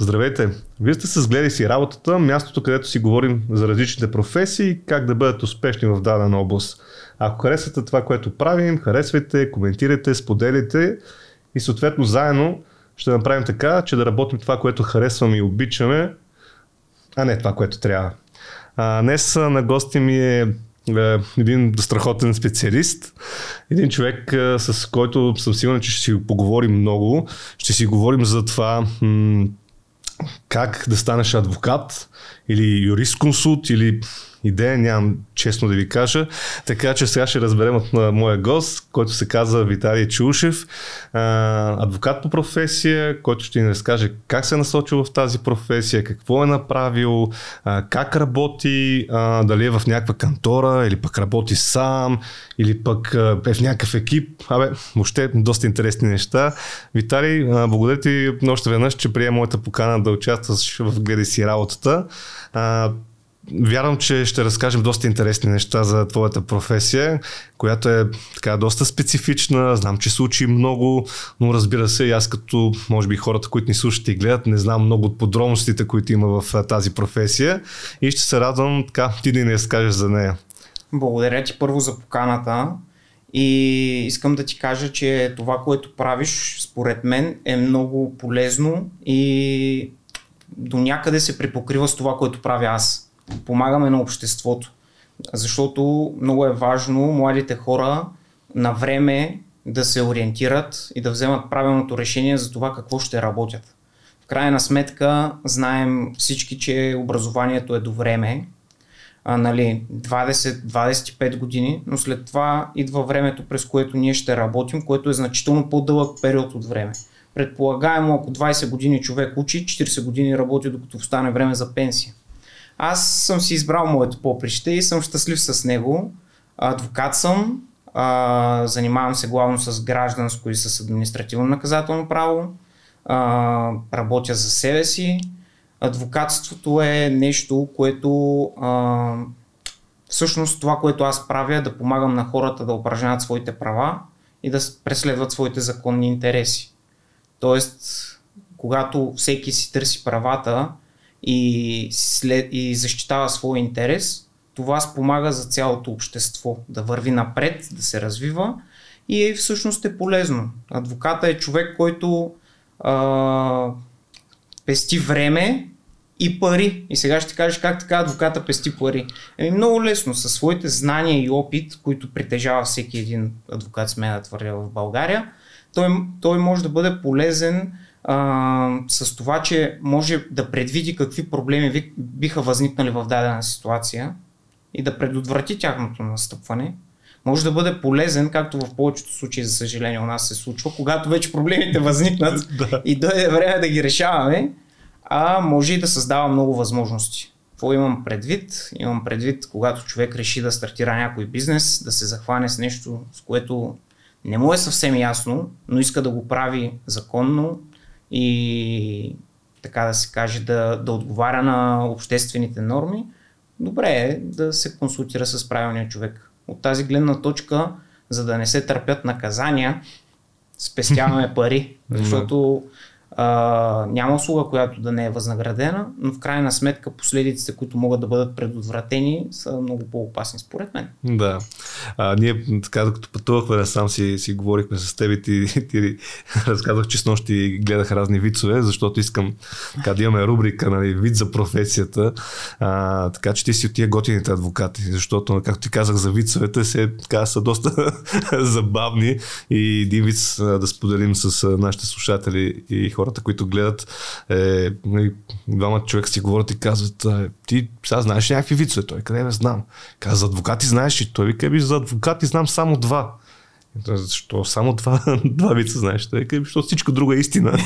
Здравейте! Вие сте се сгледали си работата, мястото, където си говорим за различните професии как да бъдат успешни в дадена област. Ако харесвате това, което правим, харесвайте, коментирайте, споделите и съответно заедно ще направим така, че да работим това, което харесваме и обичаме, а не това, което трябва. А, днес на гости ми е, е един страхотен специалист, един човек, с който съм сигурен, че ще си поговорим много. Ще си говорим за това как да станеш адвокат или юрист-консулт или идея, нямам честно да ви кажа. Така че сега ще разберем от моя гост, който се казва Виталий Чушев, адвокат по професия, който ще ни разкаже как се е насочил в тази професия, какво е направил, как работи, дали е в някаква кантора или пък работи сам, или пък е в някакъв екип. Абе, въобще доста интересни неща. Виталий, благодаря ти още веднъж, че приема моята покана да участваш в Гледай си работата. Вярвам, че ще разкажем доста интересни неща за твоята професия, която е така доста специфична. Знам, че се учи много, но разбира се, аз като, може би, хората, които ни слушат и гледат, не знам много от подробностите, които има в тази професия. И ще се радвам така ти да ни разкажеш за нея. Благодаря ти първо за поканата. И искам да ти кажа, че това, което правиш, според мен, е много полезно и до някъде се припокрива с това, което правя аз помагаме на обществото. Защото много е важно младите хора на време да се ориентират и да вземат правилното решение за това какво ще работят. В крайна сметка знаем всички, че образованието е до време, а, нали, 20-25 години, но след това идва времето, през което ние ще работим, което е значително по-дълъг период от време. Предполагаемо, ако 20 години човек учи, 40 години работи, докато стане време за пенсия. Аз съм си избрал моето поприще и съм щастлив с него. Адвокат съм, а, занимавам се главно с гражданско и с административно наказателно право, а, работя за себе си. Адвокатството е нещо, което а, всъщност това, което аз правя е да помагам на хората да упражняват своите права и да преследват своите законни интереси. Тоест, когато всеки си търси правата, и, след, и защитава своя интерес, това спомага за цялото общество да върви напред, да се развива и е, всъщност е полезно. Адвоката е човек, който а, пести време и пари. И сега ще кажеш как така адвоката пести пари. Еми много лесно, със своите знания и опит, които притежава всеки един адвокат, сме да твърдя в България, той, той може да бъде полезен а, с това, че може да предвиди какви проблеми биха възникнали в дадена ситуация и да предотврати тяхното настъпване, може да бъде полезен, както в повечето случаи, за съжаление, у нас се случва, когато вече проблемите възникнат и дойде време да ги решаваме, а може и да създава много възможности. Какво имам предвид? Имам предвид, когато човек реши да стартира някой бизнес, да се захване с нещо, с което не му е съвсем ясно, но иска да го прави законно, и така да се каже, да, да отговаря на обществените норми, добре е да се консултира с правилния човек. От тази гледна точка, за да не се търпят наказания, спестяваме пари, защото а, няма услуга, която да не е възнаградена, но в крайна сметка последиците, които могат да бъдат предотвратени, са много по-опасни според мен. Да. А, ние така, докато пътувахме сам си, си говорихме с теб и ти, ти разказах, че с нощи гледах разни вицове, защото искам така да имаме рубрика, нали, вид за професията. А, така че ти си от тия готините адвокати, защото, както ти казах за вицовете, се, така, са доста забавни и един виц да споделим с нашите слушатели и хората, които гледат, е, нали, двама човека си говорят и казват, ти сега знаеш някакви вицове? Той къде не знам? Каза, за адвокати знаеш ли? Той вика, би за адвокати знам само два. Защо само два, два вица знаеш? Вика, защото всичко друго е истина.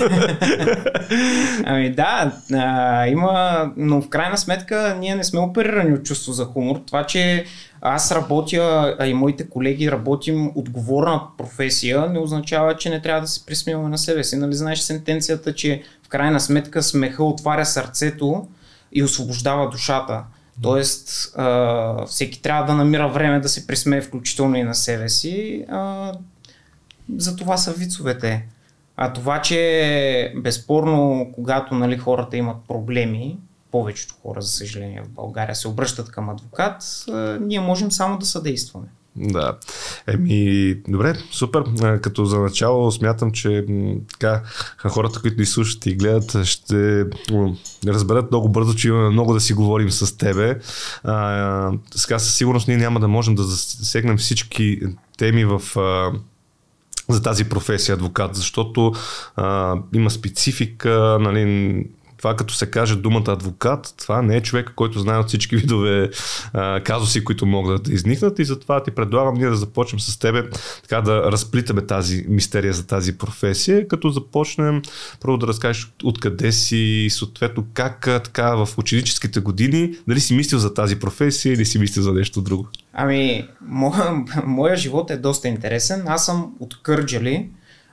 ами да, а, има, но в крайна сметка ние не сме оперирани от чувство за хумор. Това, че аз работя, а и моите колеги работим отговорна професия, не означава, че не трябва да се присмиваме на себе си. Нали знаеш сентенцията, че в крайна сметка смеха отваря сърцето и освобождава душата. Тоест, а, всеки трябва да намира време да се присмее включително и на себе си. А, за това са вицовете. А това, че безспорно, когато нали, хората имат проблеми, повечето хора, за съжаление, в България се обръщат към адвокат, ние можем само да съдействаме. Да. Еми, добре, супер. Като за начало смятам, че така, хората, които ни слушат и гледат, ще разберат много бързо, че имаме много да си говорим с тебе. А, сега със сигурност ние няма да можем да засегнем всички теми в за тази професия адвокат, защото а, има специфика, нали, това като се каже думата адвокат, това не е човек, който знае от всички видове а, казуси, които могат да изникнат и затова ти предлагам ние да започнем с тебе така да разплитаме тази мистерия за тази професия, като започнем първо да разкажеш откъде си, съответно как така в ученическите години, дали си мислил за тази професия или си мислил за нещо друго? Ами, моя, моя живот е доста интересен. Аз съм от Кърджали,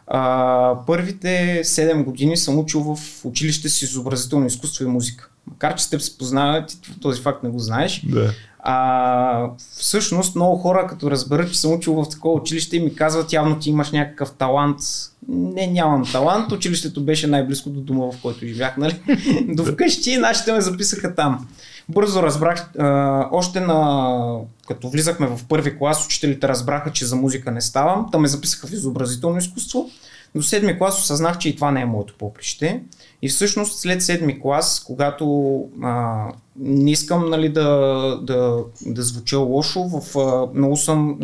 а, първите 7 години съм учил в училище с изобразително изкуство и музика. Макар, че сте се познават, ти този факт не го знаеш. Да. А, всъщност много хора, като разберат, че съм учил в такова училище, ми казват, явно ти имаш някакъв талант. Не, нямам талант. Училището беше най-близко до дома, в който живях, нали? до вкъщи нашите ме записаха там. Бързо разбрах, а, още на, като влизахме в първи клас, учителите разбраха, че за музика не ставам. Та ме записаха в изобразително изкуство. До седми клас осъзнах, че и това не е моето поприще. И всъщност след седми клас, когато а, не искам нали, да, да, да звуча лошо, в, а, много съм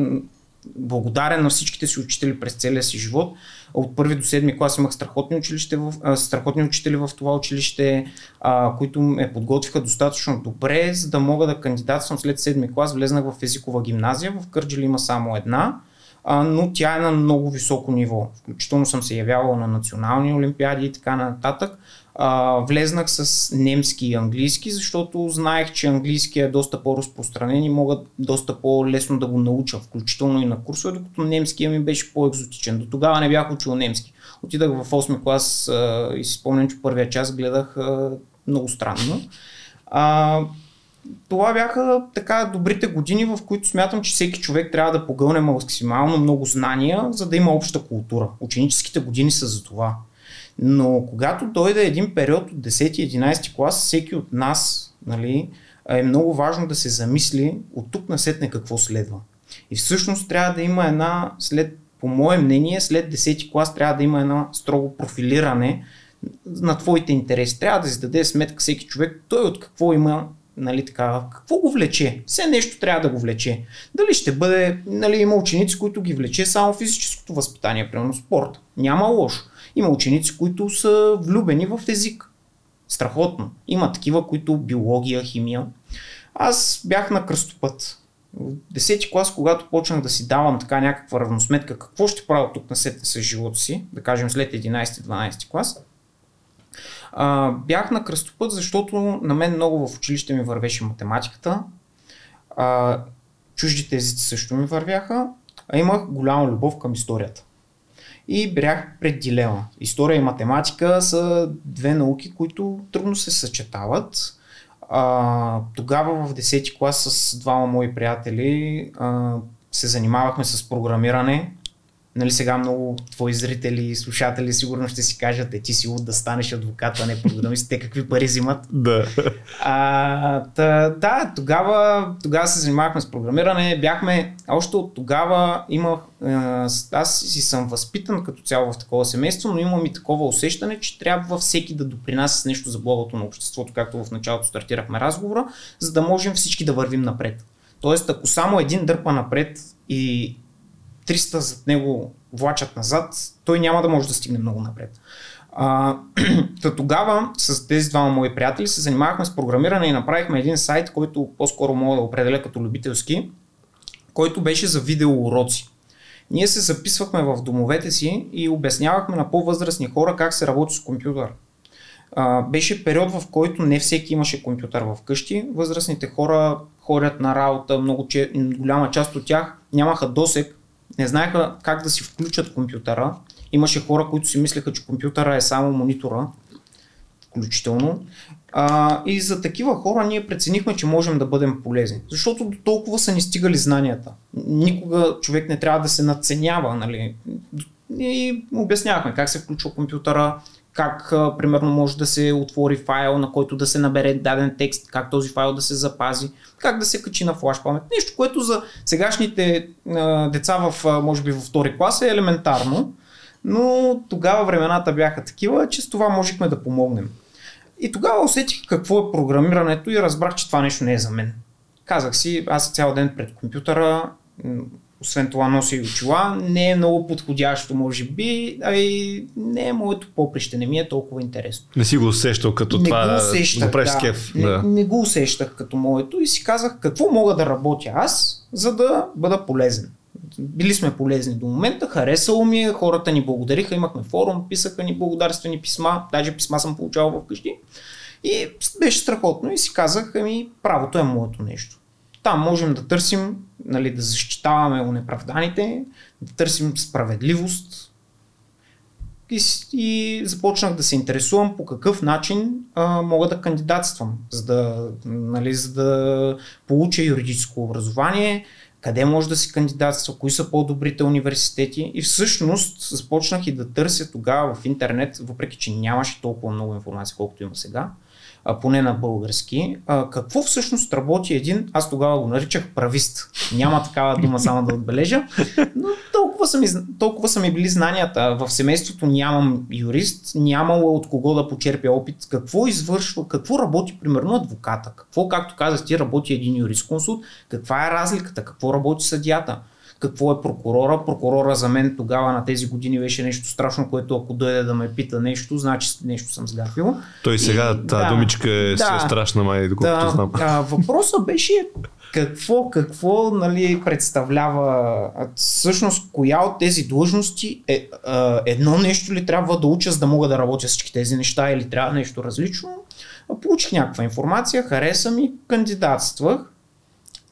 благодарен на всичките си учители през целия си живот. От първи до седми клас имах страхотни, училище в, а, страхотни учители в това училище, а, които ме подготвиха достатъчно добре, за да мога да кандидатствам след седми клас. Влезнах в езикова гимназия, в Кърджали има само една а, но тя е на много високо ниво. Включително съм се явявал на национални олимпиади и така нататък. А, влезнах с немски и английски, защото знаех, че английски е доста по-разпространен и мога доста по-лесно да го науча, включително и на курсове, докато немския ми беше по-екзотичен. До тогава не бях учил немски. Отидах в 8 клас а, и си спомням, че първия час гледах а, много странно. А, това бяха така добрите години, в които смятам, че всеки човек трябва да погълне максимално много знания, за да има обща култура. Ученическите години са за това. Но когато дойде един период от 10-11 клас, всеки от нас нали, е много важно да се замисли от тук насетне какво следва. И всъщност трябва да има една, след, по мое мнение, след 10 клас трябва да има една строго профилиране на твоите интереси. Трябва да си даде сметка всеки човек, той от какво има нали, така, какво го влече? Все нещо трябва да го влече. Дали ще бъде, нали, има ученици, които ги влече само физическото възпитание, примерно спорт. Няма лошо. Има ученици, които са влюбени в език. Страхотно. Има такива, които биология, химия. Аз бях на кръстопът. В 10 клас, когато почнах да си давам така някаква равносметка, какво ще правя тук на сетне с живота си, да кажем след 11-12 клас, а, бях на кръстопът, защото на мен много в училище ми вървеше математиката. А, чуждите езици също ми вървяха, а имах голяма любов към историята. И бях пред дилема. История и математика са две науки, които трудно се съчетават. А, тогава в 10 клас с двама мои приятели а, се занимавахме с програмиране Нали сега много твои зрители и слушатели сигурно ще си кажат, е ти си да станеш адвокат, а не програмист, те какви пари взимат. Да. А, та, да, тогава, тогава се занимавахме с програмиране, бяхме, още от тогава имах, аз си съм възпитан като цяло в такова семейство, но имам и такова усещане, че трябва всеки да допринася с нещо за благото на обществото, както в началото стартирахме разговора, за да можем всички да вървим напред. Тоест, ако само един дърпа напред и 300 зад него влачат назад, той няма да може да стигне много напред. А, тогава с тези двама мои приятели се занимавахме с програмиране и направихме един сайт, който по-скоро мога да определя като любителски, който беше за видеоуроци. Ние се записвахме в домовете си и обяснявахме на по-възрастни хора как се работи с компютър. А, беше период, в който не всеки имаше компютър в къщи. Възрастните хора ходят на работа, много че, голяма част от тях нямаха досек не знаеха как да си включат компютъра. Имаше хора, които си мислеха, че компютъра е само монитора, включително. А, и за такива хора ние преценихме, че можем да бъдем полезни. Защото до толкова са ни стигали знанията. Никога човек не трябва да се надценява. Нали? и обяснявахме как се включва компютъра, как примерно може да се отвори файл, на който да се набере даден текст, как този файл да се запази, как да се качи на флаш памет. Нещо, което за сегашните деца в, може би, във втори клас е елементарно, но тогава времената бяха такива, че с това можехме да помогнем. И тогава усетих какво е програмирането и разбрах, че това нещо не е за мен. Казах си, аз цял ден пред компютъра, освен това носи и очила, не е много подходящо, може би, а и не е моето поприще, не ми е толкова интересно. Не си го усещал като не това, го усещах, да, скеф. Да. Не, не го усещах като моето и си казах какво мога да работя аз, за да бъда полезен. Били сме полезни до момента, харесало ми е, хората ни благодариха, имахме форум, писаха ни благодарствени писма, даже писма съм получавал вкъщи. И беше страхотно и си казах, ами правото е моето нещо. Там можем да търсим, нали, да защитаваме унеправданите, да търсим справедливост. И, и започнах да се интересувам по какъв начин а, мога да кандидатствам, за да, нали, за да получа юридическо образование, къде може да се кандидатства, кои са по-добрите университети. И всъщност започнах и да търся тогава в интернет, въпреки че нямаше толкова много информация, колкото има сега, а, поне на български, а, какво всъщност работи един, аз тогава го наричах правист. Няма такава дума само да отбележа, но толкова са ми, толкова са ми били знанията. В семейството нямам юрист, нямало от кого да почерпя опит. Какво извършва, какво работи примерно адвоката, какво, както казах ти, работи един юрист консулт, каква е разликата, какво работи съдята какво е прокурора. Прокурора за мен тогава на тези години беше нещо страшно, което ако дойде да ме пита нещо, значи нещо съм сгafил. Той сега и, тази да, думичка е да, страшна, май, доколкото да, знам. А, въпросът беше какво, какво нали, представлява всъщност коя от тези длъжности е, а, едно нещо ли трябва да уча, за да мога да работя всички тези неща или трябва нещо различно. Получих някаква информация, хареса ми, кандидатствах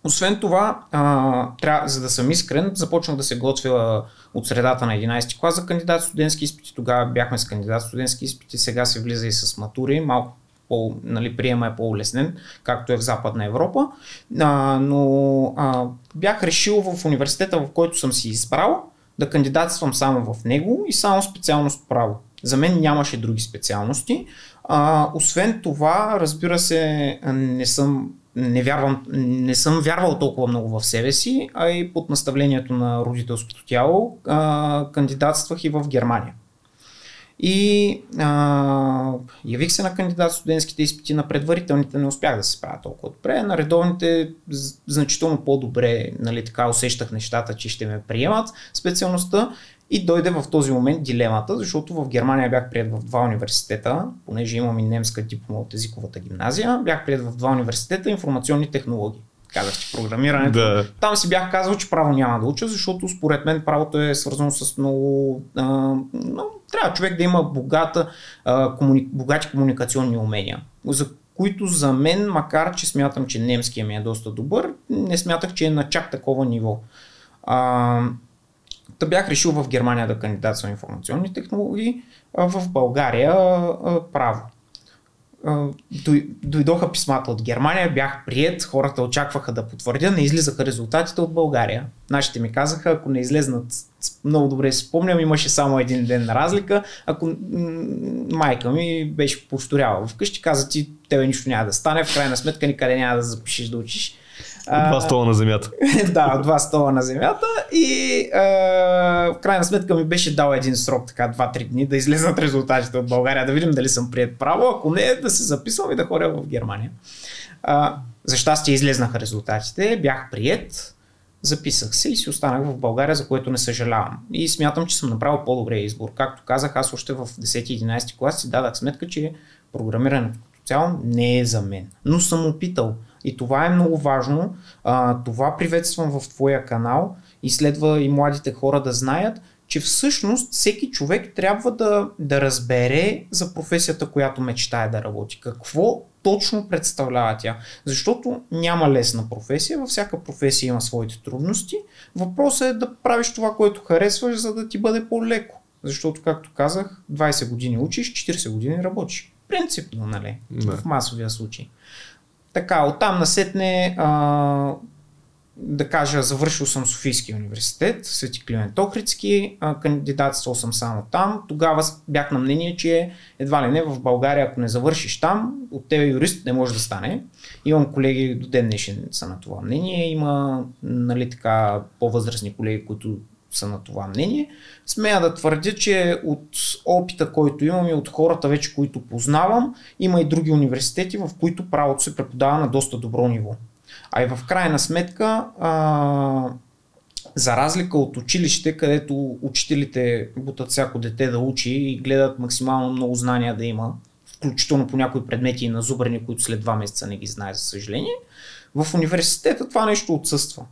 освен това, а, трябва, за да съм искрен, започнах да се готвя от средата на 11 клас за кандидат студентски изпити. Тогава бяхме с кандидат студентски изпити, сега се влиза и с матури. Малко по, нали, приема е по-улеснен, както е в Западна Европа. А, но а, бях решил в университета, в който съм си избрал, да кандидатствам само в него и само специалност право. За мен нямаше други специалности. А, освен това, разбира се, не съм не, вярвам, не съм вярвал толкова много в себе си, а и под наставлението на родителското тяло а, кандидатствах и в Германия. И а, явих се на кандидат студентските изпити на предварителните, не успях да се справя толкова добре. На редовните значително по-добре нали, така усещах нещата, че ще ме приемат специалността и дойде в този момент дилемата, защото в Германия бях прият в два университета, понеже имам и немска диплома от езиковата гимназия, бях прият в два университета информационни технологии. Казах, че програмирането. Да. Там си бях казал, че право няма да уча, защото според мен правото е свързано с много. А, но, трябва човек да има богата, а, комуни, богати комуникационни умения, за които за мен, макар че смятам, че немския ми е доста добър, не смятах, че е на чак такова ниво. А, Та бях решил в Германия да кандидатствам информационни технологии, а в България а, право. Дойдоха писмата от Германия, бях прият, хората очакваха да потвърдя, не излизаха резултатите от България. Нашите ми казаха, ако не излезнат, много добре си спомням, имаше само един ден на разлика. Ако майка ми беше повторяла вкъщи, каза ти, тебе нищо няма да стане, в крайна сметка никъде няма да запишеш да учиш. От два стола на земята. да, от два стола на земята и а, в крайна сметка ми беше дал един срок, така 2-3 дни, да излезнат резултатите от България, да видим дали съм прият право, ако не, да се записвам и да ходя в Германия. А, за щастие излезнаха резултатите, бях прият, записах се и си останах в България, за което не съжалявам. И смятам, че съм направил по-добрия избор. Както казах, аз още в 10-11 клас си дадах сметка, че програмирането като цяло не е за мен. Но съм опитал. И това е много важно. А, това приветствам в твоя канал и следва и младите хора да знаят, че всъщност всеки човек трябва да, да разбере за професията, която мечтае да работи. Какво точно представлява тя. Защото няма лесна професия, във всяка професия има своите трудности. Въпросът е да правиш това, което харесваш, за да ти бъде по-леко. Защото, както казах, 20 години учиш, 40 години работиш. Принципно, нали? Да. В масовия случай. Така, оттам насетне а, да кажа, завършил съм Софийския университет, Свети Климент Охридски, кандидатствал съм само там. Тогава бях на мнение, че едва ли не в България, ако не завършиш там, от тебе юрист не може да стане. Имам колеги до ден днешен са на това мнение. Има нали, така, по-възрастни колеги, които са на това мнение. Смея да твърдя, че от опита, който имам и от хората вече, които познавам, има и други университети, в които правото се преподава на доста добро ниво. А и в крайна сметка, а, за разлика от училище, където учителите бутат всяко дете да учи и гледат максимално много знания да има, включително по някои предмети и на зубрени, които след два месеца не ги знае, за съжаление, в университета това нещо отсъства.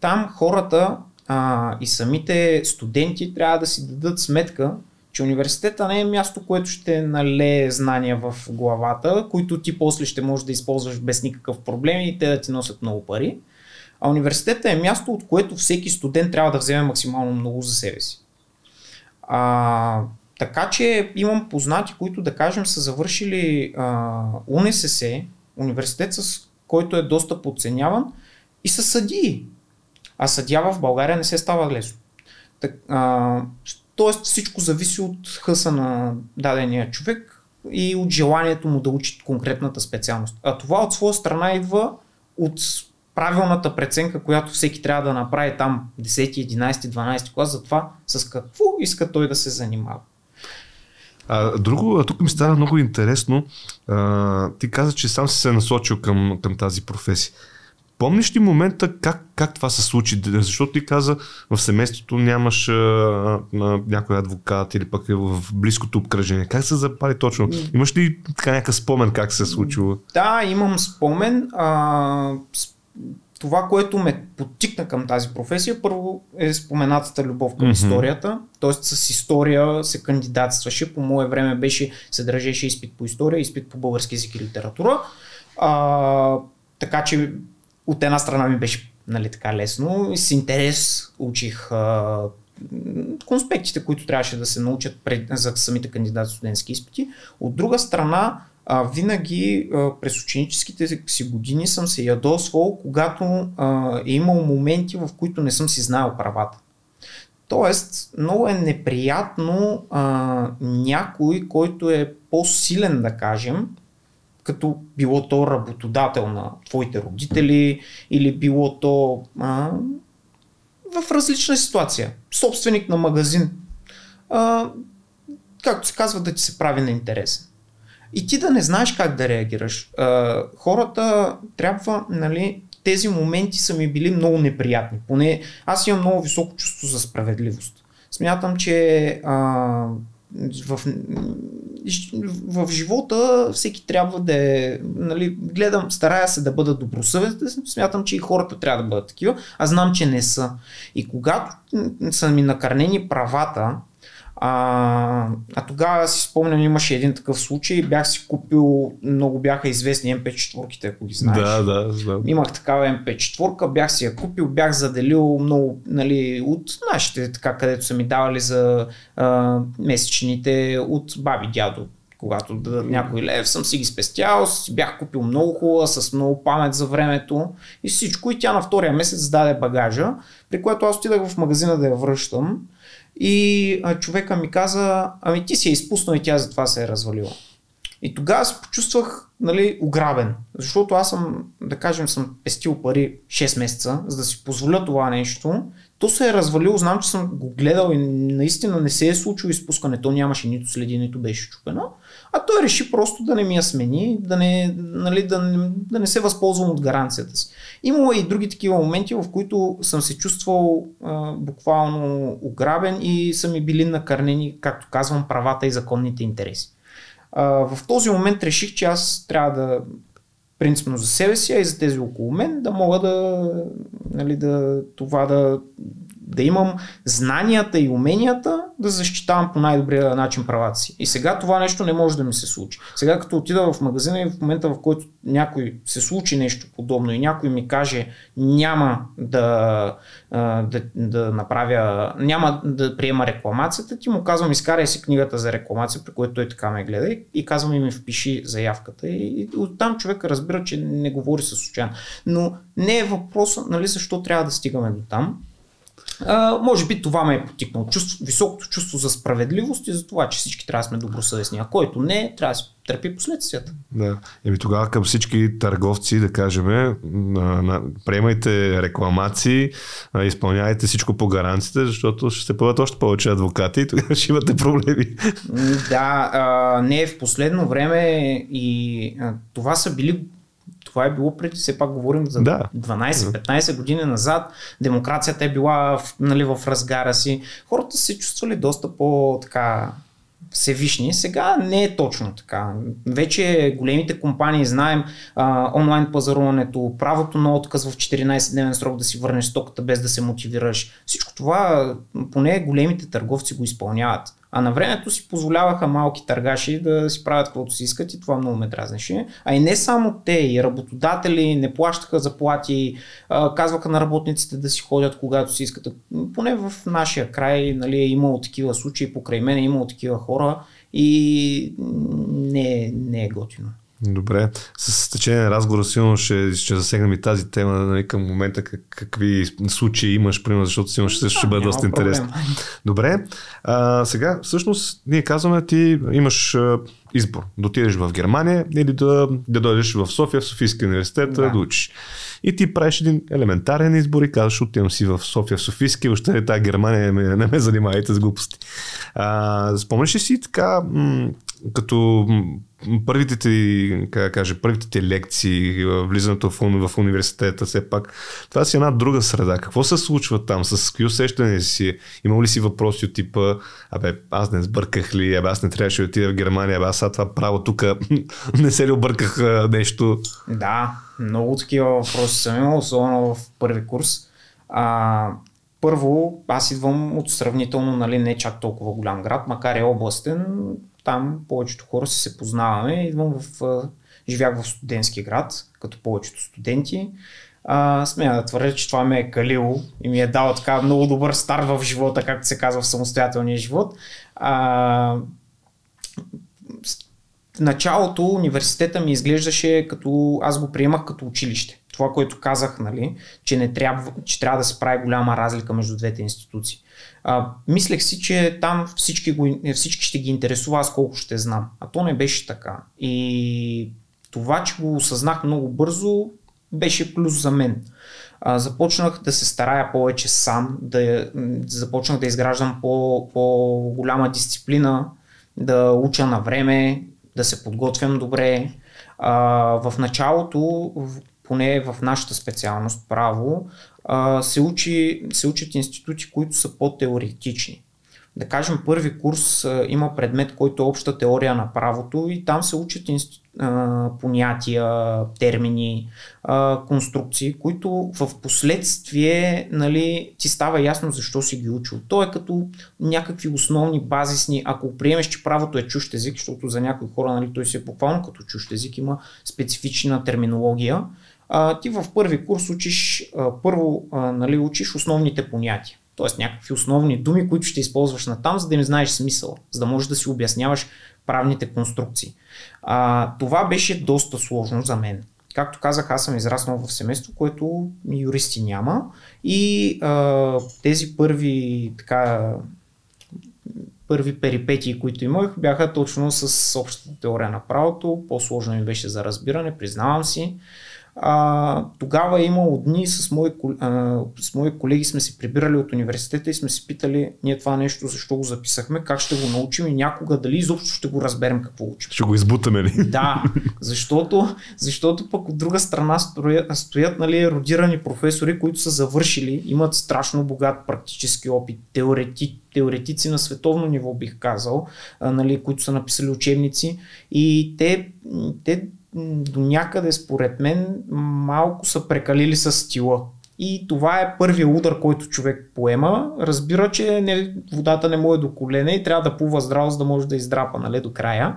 Там хората а, и самите студенти трябва да си дадат сметка, че университета не е място, което ще налее знания в главата, които ти после ще можеш да използваш без никакъв проблем и те да ти носят много пари. А университета е място, от което всеки студент трябва да вземе максимално много за себе си. А, така че имам познати, които да кажем са завършили а, УНСС, университет, с който е доста подценяван и са съдии. А съдя в България не се става лесно. Так, а, тоест всичко зависи от хъса на дадения човек и от желанието му да учи конкретната специалност. А това от своя страна идва от правилната преценка, която всеки трябва да направи там 10, 11, 12 клас за това с какво иска той да се занимава. А, друго, тук ми стана много интересно. А, ти каза, че сам си се насочил към, към тази професия. Помниш ли момента как, как това се случи? Защото ти каза, в семейството нямаш а, а, някой адвокат или пък е в близкото обкръжение. Как се запали точно? Имаш ли така някакъв спомен как се е случило? Да, имам спомен. А, това, което ме подтикна към тази професия, първо е споменатата любов към mm-hmm. историята. Тоест с история се кандидатстваше. По мое време беше, се държеше изпит по история, изпит по български език и литература. А, така че от една страна ми беше нали, така лесно и с интерес учих а, конспектите, които трябваше да се научат пред, за самите кандидати студентски изпити. От друга страна, а, винаги а, през ученическите си години съм се ядосвал, когато а, е имал моменти, в които не съм си знаел правата. Тоест, много е неприятно а, някой, който е по-силен, да кажем, като било то работодател на твоите родители или било то а, в различна ситуация. Собственик на магазин. А, както се казва, да ти се прави на интересен. И ти да не знаеш как да реагираш. А, хората трябва, нали, тези моменти са ми били много неприятни. Поне аз имам много високо чувство за справедливост. Смятам, че а, в, в живота всеки трябва да е, нали, гледам, старая се да бъда добросъвестен, смятам, че и хората трябва да бъдат такива, а знам, че не са. И когато са ми накърнени правата, а, а тогава си спомням, имаше един такъв случай, бях си купил, много бяха известни MP4-ките, ако ги знаеш. Да, да, знам. Имах такава MP4, бях си я купил, бях заделил много, нали, от нашите, така, където са ми давали за а, месечните от баби, дядо, когато дадат някой лев, съм си ги спестял, бях купил много хубава, с много памет за времето и всичко и тя на втория месец даде багажа, при което аз отидах в магазина да я връщам и а, човека ми каза, ами ти си е изпуснал и тя затова се е развалила. И тогава се почувствах нали, ограбен, защото аз съм, да кажем, съм пестил пари 6 месеца, за да си позволя това нещо. То се е развалило, знам, че съм го гледал и наистина не се е случило изпускане. То нямаше нито следи, нито беше чупено. А той реши просто да не ми я смени, да не, нали, да не, да не се възползвам от гаранцията си. Имало и други такива моменти, в които съм се чувствал а, буквално ограбен и са ми били накърнени, както казвам, правата и законните интереси. А, в този момент реших, че аз трябва да принципно за себе си, а и за тези около мен, да мога да, нали, да това да да имам знанията и уменията да защитавам по най-добрия начин правата си. И сега това нещо не може да ми се случи. Сега като отида в магазина и в момента в който някой се случи нещо подобно и някой ми каже няма да, да, да направя, няма да приема рекламацията, ти му казвам изкарай си книгата за рекламация, при което той така ме гледа и казвам и ми впиши заявката. И, и оттам човек разбира, че не говори с случайно. Но не е въпрос, нали, защо трябва да стигаме до там. А, може би това ме е потикнало. Чувство, високото чувство за справедливост и за това, че всички трябва да сме добросъвестни. А който не, трябва да търпи последствията. Да. Еми тогава към всички търговци да кажем, приемайте рекламации, изпълнявайте всичко по гаранциите, защото ще се появят още повече адвокати и тогава ще имате проблеми. Да, а, не в последно време и а, това са били това е било преди, все пак говорим за да. 12-15 години назад. Демокрацията е била в, нали, в разгара си. Хората се чувствали доста по така всевишни. Сега не е точно така. Вече големите компании знаем а, онлайн пазаруването, правото на отказ в 14-дневен срок да си върнеш стоката без да се мотивираш. Всичко това поне големите търговци го изпълняват. А на времето си позволяваха малки търгаши да си правят каквото си искат и това много ме дразнеше. А и не само те, и работодатели не плащаха заплати, казваха на работниците да си ходят когато си искат. Поне в нашия край нали, е имало такива случаи, покрай мен е имало такива хора и не, не е готино. Добре. С течение на разговора силно ще, ще засегнем и тази тема нали, към момента как, какви случаи имаш, примерно, защото сигурно ще, ще бъде доста интересно. Добре. А, сега, всъщност, ние казваме, ти имаш а, избор. Да отидеш в Германия или да, да дойдеш в София, в Софийския университет, да. да учиш. И ти правиш един елементарен избор и казваш, отивам си в София, в Софийски, въобще тази Германия не, не ме занимавайте с глупости. А, спомняш ли си така, м- като първите ти, как кажа, първите ти лекции, влизането в, в университета, все пак, това си една друга среда. Какво се случва там? С какви усещания си? Има ли си въпроси от типа, абе, аз не сбърках ли, абе, аз не трябваше да отида в Германия, абе, аз това право тук не се ли обърках нещо? Да, много такива въпроси съм имал, особено в първи курс. А, първо, аз идвам от сравнително нали, не чак толкова голям град, макар и областен, там повечето хора си се познаваме. Идвам в, живях в студентски град, като повечето студенти. А, смея да твърдя, че това ме е калило и ми е дал така много добър старт в живота, както се казва в самостоятелния живот. А, в началото университета ми изглеждаше като аз го приемах като училище. Това, което казах, нали, че, не трябва, че трябва да се прави голяма разлика между двете институции. А, мислех си, че там всички, го, всички ще ги интересува аз колко ще знам. А то не беше така. И това, че го осъзнах много бързо, беше плюс за мен. А, започнах да се старая повече сам, да, започнах да изграждам по, по-голяма дисциплина, да уча на време, да се подготвям добре. А, в началото, поне в нашата специалност право, а, се, учи, се учат институти, които са по-теоретични. Да кажем, първи курс а, има предмет, който е обща теория на правото и там се учат институ, а, понятия, термини, а, конструкции, които в последствие нали, ти става ясно защо си ги учил. То е като някакви основни базисни, ако приемеш, че правото е чужд език, защото за някои хора нали, той си е буквално като чужд език, има специфична терминология, а, ти в първи курс учиш, а, първо а, нали, учиш основните понятия. Тоест някакви основни думи, които ще използваш на там, за да им знаеш смисъл, за да можеш да си обясняваш правните конструкции. А, това беше доста сложно за мен. Както казах, аз съм израснал в семейство, което юристи няма и а, тези първи така първи перипетии, които имах, бяха точно с общата теория на правото. По-сложно ми беше за разбиране, признавам си. А, тогава е имало дни с мои, а, с мои колеги сме се прибирали от университета и сме се питали ние това нещо защо го записахме, как ще го научим и някога дали изобщо ще го разберем какво учим. Ще го избутаме ли? Да, защото, защото пък от друга страна стоят, стоят нали, еродирани професори, които са завършили, имат страшно богат практически опит, теорети, теоретици на световно ниво бих казал, а, нали, които са написали учебници и те, те до някъде, според мен, малко са прекалили с стила. и това е първият удар, който човек поема. Разбира, че не, водата не му е до колене и трябва да плува здраво, за да може да издрапа нали, до края.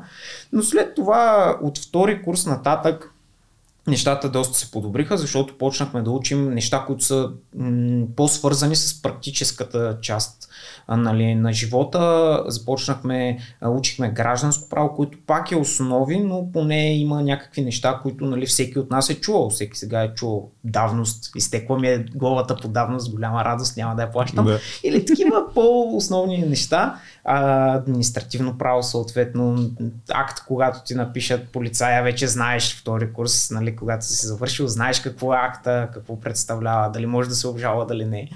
Но след това от втори курс нататък нещата доста се подобриха, защото почнахме да учим неща, които са м- по-свързани с практическата част нали, на живота. Започнахме, учихме гражданско право, което пак е основи, но поне има някакви неща, които нали, всеки от нас е чувал. Всеки сега е чувал давност. Изтекла ми е главата по давност, голяма радост, няма да я плащам. Да. Или такива по-основни неща. А, административно право, съответно, акт, когато ти напишат полицая, вече знаеш втори курс, нали, когато си завършил, знаеш какво е акта, какво представлява, дали може да се обжалва, дали не.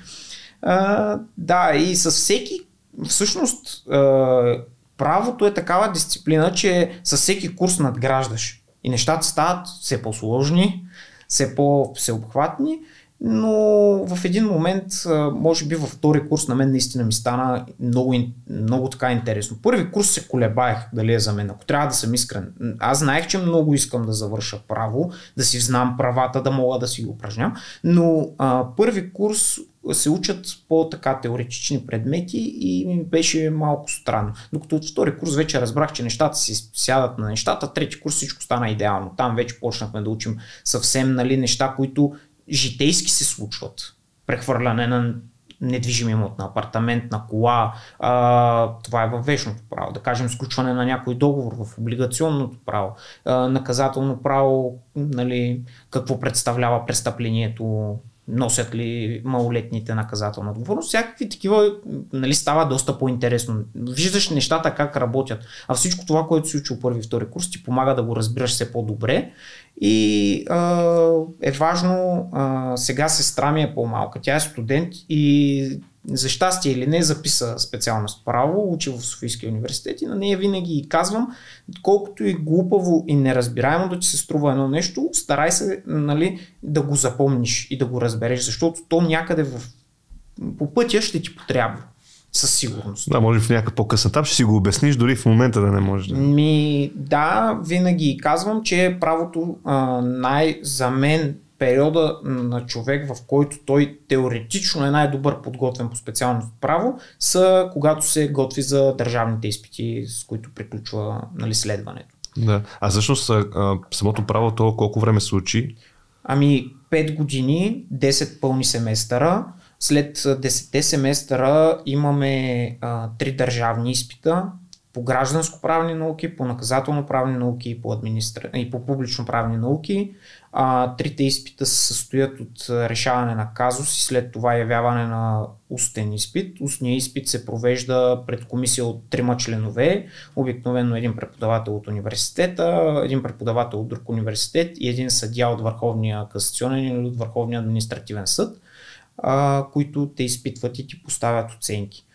Да, и с всеки, всъщност, а, правото е такава дисциплина, че с всеки курс надграждаш. И нещата стават все по-сложни, все по-всеобхватни но в един момент, може би във втори курс на мен наистина ми стана много, много така интересно. Първи курс се колебаех дали е за мен, ако трябва да съм искрен. Аз знаех, че много искам да завърша право, да си знам правата, да мога да си ги упражням, но а, първи курс се учат по така теоретични предмети и ми беше малко странно. Докато от втори курс вече разбрах, че нещата си сядат на нещата, трети курс всичко стана идеално. Там вече почнахме да учим съвсем нали, неща, които житейски се случват. Прехвърляне на недвижим имот, на апартамент, на кола. А, това е във вечното право. Да кажем, сключване на някой договор в облигационното право. А, наказателно право, нали, какво представлява престъплението, носят ли малолетните наказателна отговорност. Всякакви такива нали, става доста по-интересно. Виждаш нещата как работят. А всичко това, което си учил първи и втори курс, ти помага да го разбираш все по-добре и а, е важно, а, сега сестра ми е по-малка, тя е студент и за щастие или не записа специалност право, учи в Софийския университет и на нея винаги и казвам, колкото и глупаво и неразбираемо да ти се струва едно нещо, старай се нали, да го запомниш и да го разбереш, защото то някъде в, по пътя ще ти потрябва. Със сигурност. Да, може в някакъв по-късен етап ще си го обясниш, дори в момента да не можеш да. Ми, да, винаги казвам, че правото а, най- за мен периода на човек, в който той теоретично е най-добър подготвен по специалност право, са когато се готви за държавните изпити, с които приключва нали, следването. Да. А всъщност самото право, то колко време се учи? Ами 5 години, 10 пълни семестъра. След 10 семестъра имаме а, 3 държавни изпита по гражданско-правни науки, по наказателно-правни науки и по, администра... и по публично-правни науки. А, трите изпита се състоят от решаване на казус и след това явяване на устен изпит. Устният изпит се провежда пред комисия от трима членове, обикновено един преподавател от университета, един преподавател от друг университет и един съдя от Върховния касационен или от Върховния административен съд, а, които те изпитват и ти поставят оценки.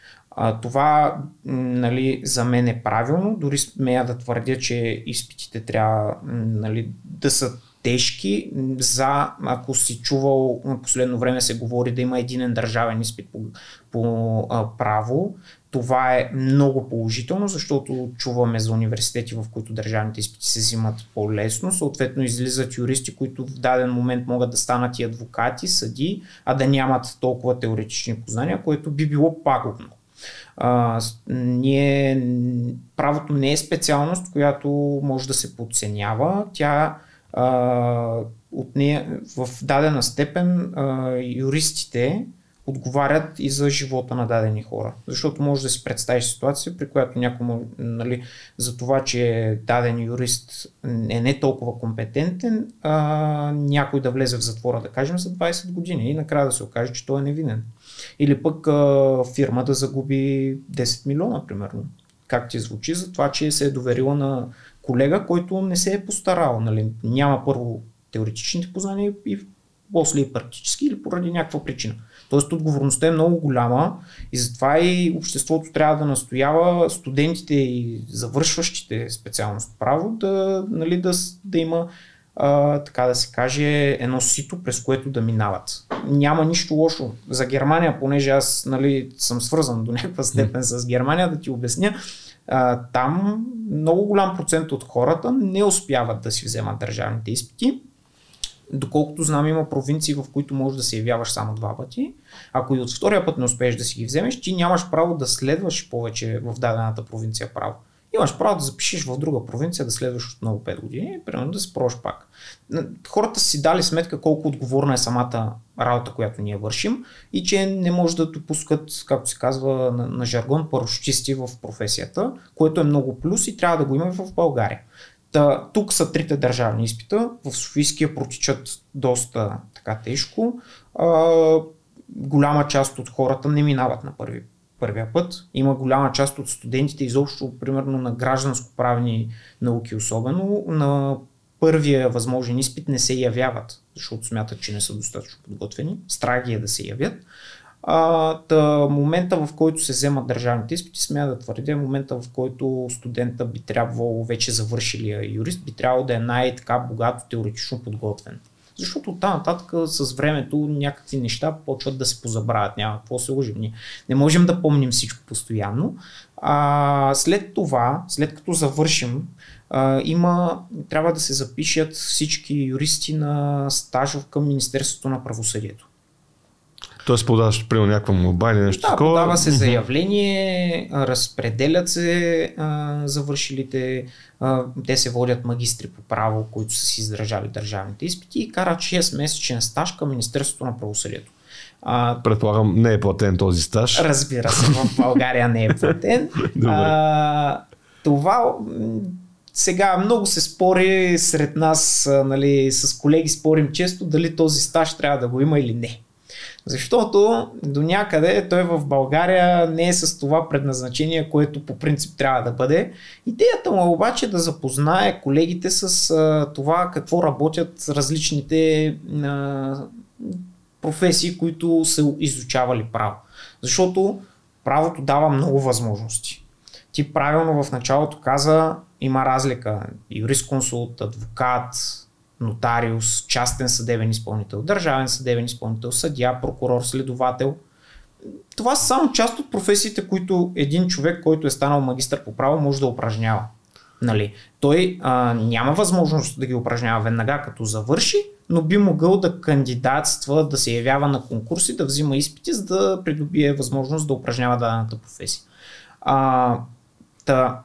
А, това нали, за мен е правилно, дори смея да твърдя, че изпитите трябва нали, да са тежки. За, ако си чувал, на последно време се говори да има единен държавен изпит по, по а, право. Това е много положително, защото чуваме за университети, в които държавните изпити се взимат по-лесно. Съответно излизат юристи, които в даден момент могат да станат и адвокати, съди, а да нямат толкова теоретични познания, което би било пагубно. А, ние, правото не е специалност, която може да се подценява. Тя а, от нея в дадена степен а, юристите отговарят и за живота на дадени хора. Защото може да си представиш ситуация, при която някой, нали, за това, че даден юрист е не толкова компетентен, а, някой да влезе в затвора, да кажем, за 20 години и накрая да се окаже, че той е невинен. Или пък а, фирма да загуби 10 милиона, примерно. Как ти звучи за това, че се е доверила на колега, който не се е постарал. Нали? Няма първо теоретичните познания и после и практически или поради някаква причина. Тоест отговорността е много голяма и затова и обществото трябва да настоява студентите и завършващите специалност право да, нали, да, да има а, така да се каже, едно сито, през което да минават. Няма нищо лошо. За Германия, понеже аз нали, съм свързан до някаква степен с Германия, да ти обясня, а, там много голям процент от хората не успяват да си вземат държавните изпити доколкото знам, има провинции, в които можеш да се явяваш само два пъти. Ако и от втория път не успееш да си ги вземеш, ти нямаш право да следваш повече в дадената провинция право. Имаш право да запишеш в друга провинция, да следваш отново 5 години, примерно да се пробваш пак. Хората си дали сметка колко отговорна е самата работа, която ние вършим и че не може да допускат, както се казва на, на жаргон, парашутисти в професията, което е много плюс и трябва да го има в България. Та, тук са трите държавни изпита. В Софийския протичат доста така тежко. А, голяма част от хората не минават на първи, първия път. Има голяма част от студентите, изобщо, примерно на гражданско-правни науки особено, на първия възможен изпит не се явяват, защото смятат, че не са достатъчно подготвени. Страх е да се явят. А, та, момента, в който се вземат държавните изпити, смея да твърдя, момента, в който студента би трябвало, вече завършилия юрист, би трябвало да е най-така богато теоретично подготвен. Защото там нататък с времето някакви неща почват да се позабравят. Няма какво се лъжим. Ние не можем да помним всичко постоянно. А, след това, след като завършим, а, има, трябва да се запишат всички юристи на стаж към Министерството на правосъдието. Тоест подаваш при някаква моба или нещо да, такова. подава се заявление, разпределят се а, завършилите, а, те се водят магистри по право, които са си издържали държавните изпити и карат 6 месечен стаж към Министерството на правосъдието. А, Предполагам, не е платен този стаж. Разбира се, в България не е платен. а, това сега много се спори сред нас, нали, с колеги спорим често дали този стаж трябва да го има или не. Защото до някъде той в България не е с това предназначение, което по принцип трябва да бъде. Идеята му е обаче да запознае колегите с а, това какво работят различните а, професии, които са изучавали право. Защото правото дава много възможности. Ти правилно в началото каза, има разлика. Юрисконсулт, адвокат, нотариус, частен съдебен изпълнител, държавен съдебен изпълнител, съдия, прокурор, следовател. Това са само част от професиите, които един човек, който е станал магистър по право, може да упражнява. Нали? Той а, няма възможност да ги упражнява веднага като завърши, но би могъл да кандидатства, да се явява на конкурси, да взима изпити, за да придобие възможност да упражнява дадената професия. А, та,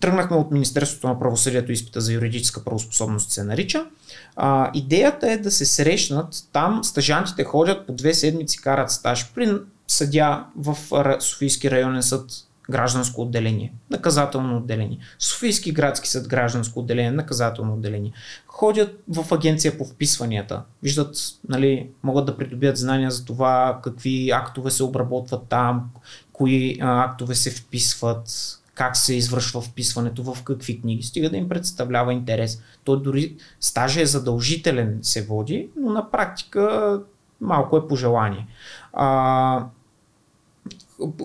тръгнахме от Министерството на правосъдието изпита за юридическа правоспособност се нарича. А, идеята е да се срещнат там, стажантите ходят по две седмици, карат стаж при съдя в Софийски районен съд гражданско отделение, наказателно отделение, Софийски градски съд гражданско отделение, наказателно отделение. Ходят в агенция по вписванията, виждат, нали, могат да придобият знания за това какви актове се обработват там, кои а, актове се вписват, как се извършва вписването, в какви книги, стига да им представлява интерес. То дори стажа е задължителен се води, но на практика малко е пожелание. А,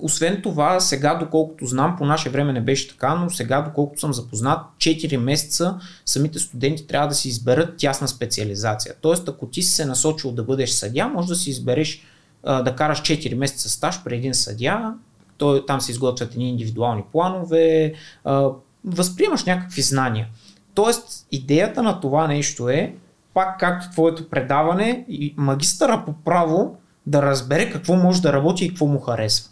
освен това, сега, доколкото знам, по наше време не беше така, но сега, доколкото съм запознат, 4 месеца самите студенти трябва да си изберат тясна специализация. Тоест, ако ти си се насочил да бъдеш съдя, може да си избереш да караш 4 месеца стаж при един съдя, той, там се изготвят едни индивидуални планове, а, възприемаш някакви знания. Тоест, идеята на това нещо е, пак както твоето предаване, и магистъра по право да разбере какво може да работи и какво му харесва.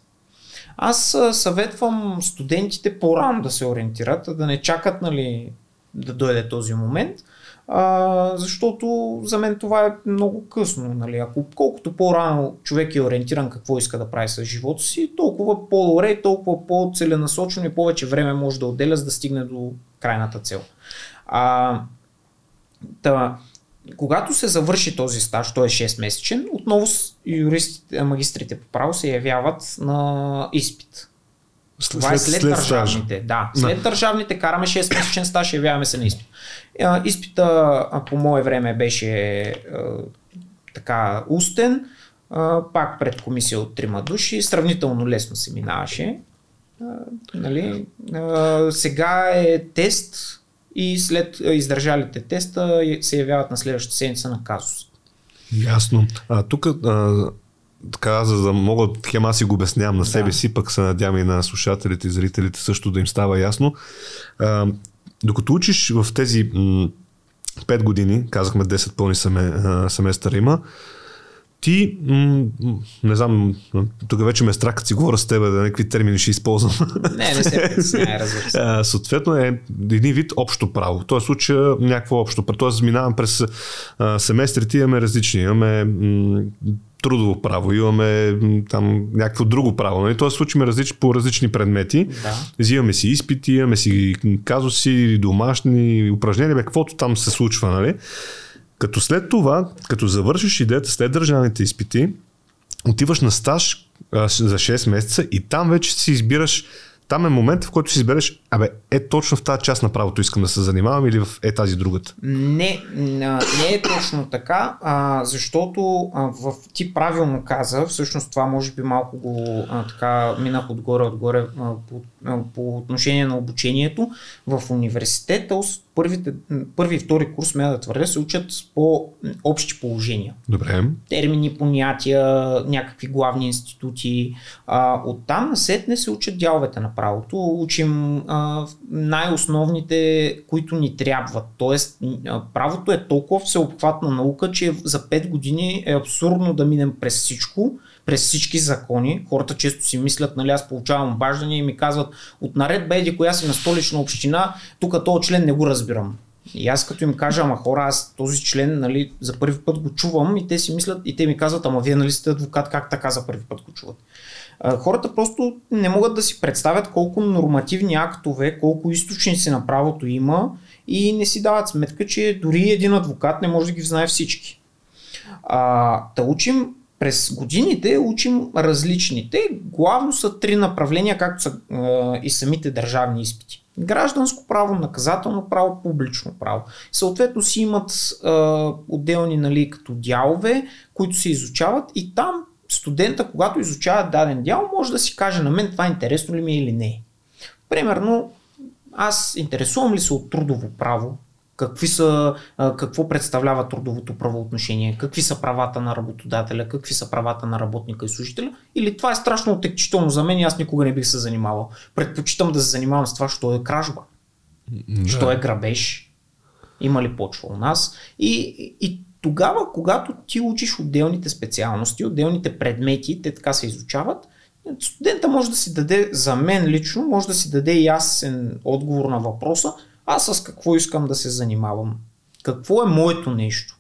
Аз съветвам студентите по-рано да се ориентират, да не чакат нали, да дойде този момент, а, защото за мен това е много късно. Нали? Ако колкото по-рано човек е ориентиран какво иска да прави с живота си, толкова по-добре толкова по-целенасочено и повече време може да отделя, за да стигне до крайната цел. А, да, когато се завърши този стаж, той е 6 месечен, отново юристите, магистрите по право се явяват на изпит. Това е след, след държавните. Да, след да. държавните караме 6 месечен стаж и явяваме се на изпит. Изпита по мое време беше така устен, пак пред комисия от трима души, сравнително лесно се минаваше. Нали? Сега е тест и след издържалите теста се явяват на следващата седмица на казус. Ясно. А, тук така, за да мога хем аз си го обяснявам на себе да. си, пък се надявам и на слушателите и зрителите също да им става ясно. А, докато учиш в тези м- 5 години, казахме 10 пълни семе, семестъра има, ти, м- не знам, тук вече ме е страх, като си говоря с теб, да някакви термини ще използвам. Не, не се притесняй, разбира се. Съответно е един вид общо право. В този случай някакво общо. Тоест минавам през а, семестрите, имаме различни. Имаме м- трудово право, имаме там някакво друго право. Нали? Тоест случваме различ, по различни предмети. Да. Взимаме си изпити, имаме си казуси, домашни упражнения, каквото там се случва. Нали? Като след това, като завършиш идеята след държавните изпити, отиваш на стаж а, за 6 месеца и там вече си избираш там е момент, в който си избереш, абе, е точно в тази част на правото искам да се занимавам или в е тази другата? Не, не е точно така, а, защото а, в, ти правилно каза, всъщност това може би малко го а, така минах отгоре-отгоре а, по, по отношение на обучението. В университета първите, първи и втори курс, ме да твърдя, се учат по общи положения. Добре. Термини, понятия, някакви главни институти. А, оттам насетне се учат дяловете на правото. Учим а, най-основните, които ни трябват. Тоест, правото е толкова всеобхватна наука, че за 5 години е абсурдно да минем през всичко през всички закони. Хората често си мислят, нали, аз получавам обаждане и ми казват, от наредба еди коя си на столична община, тук този член не го разбирам. И аз като им кажа, ама хора, аз този член нали, за първи път го чувам и те си мислят и те ми казват, ама вие нали сте адвокат, как така за първи път го чуват. Хората просто не могат да си представят колко нормативни актове, колко източници на правото има и не си дават сметка, че дори един адвокат не може да ги знае всички. А, да учим през годините учим различните. Главно са три направления, както са е, и самите държавни изпити. Гражданско право, наказателно право, публично право. Съответно си имат е, отделни нали, като дялове, които се изучават и там студента, когато изучава даден дял, може да си каже на мен това интересно ли ми е или не. Примерно, аз интересувам ли се от трудово право, какви са, какво представлява трудовото правоотношение, какви са правата на работодателя, какви са правата на работника и служителя, или това е страшно отекчително за мен и аз никога не бих се занимавал. Предпочитам да се занимавам с това, що е кражба, да. що е грабеж, има ли почва у нас. И, и тогава, когато ти учиш отделните специалности, отделните предмети, те така се изучават, студента може да си даде, за мен лично, може да си даде ясен отговор на въпроса, аз с какво искам да се занимавам? Какво е моето нещо?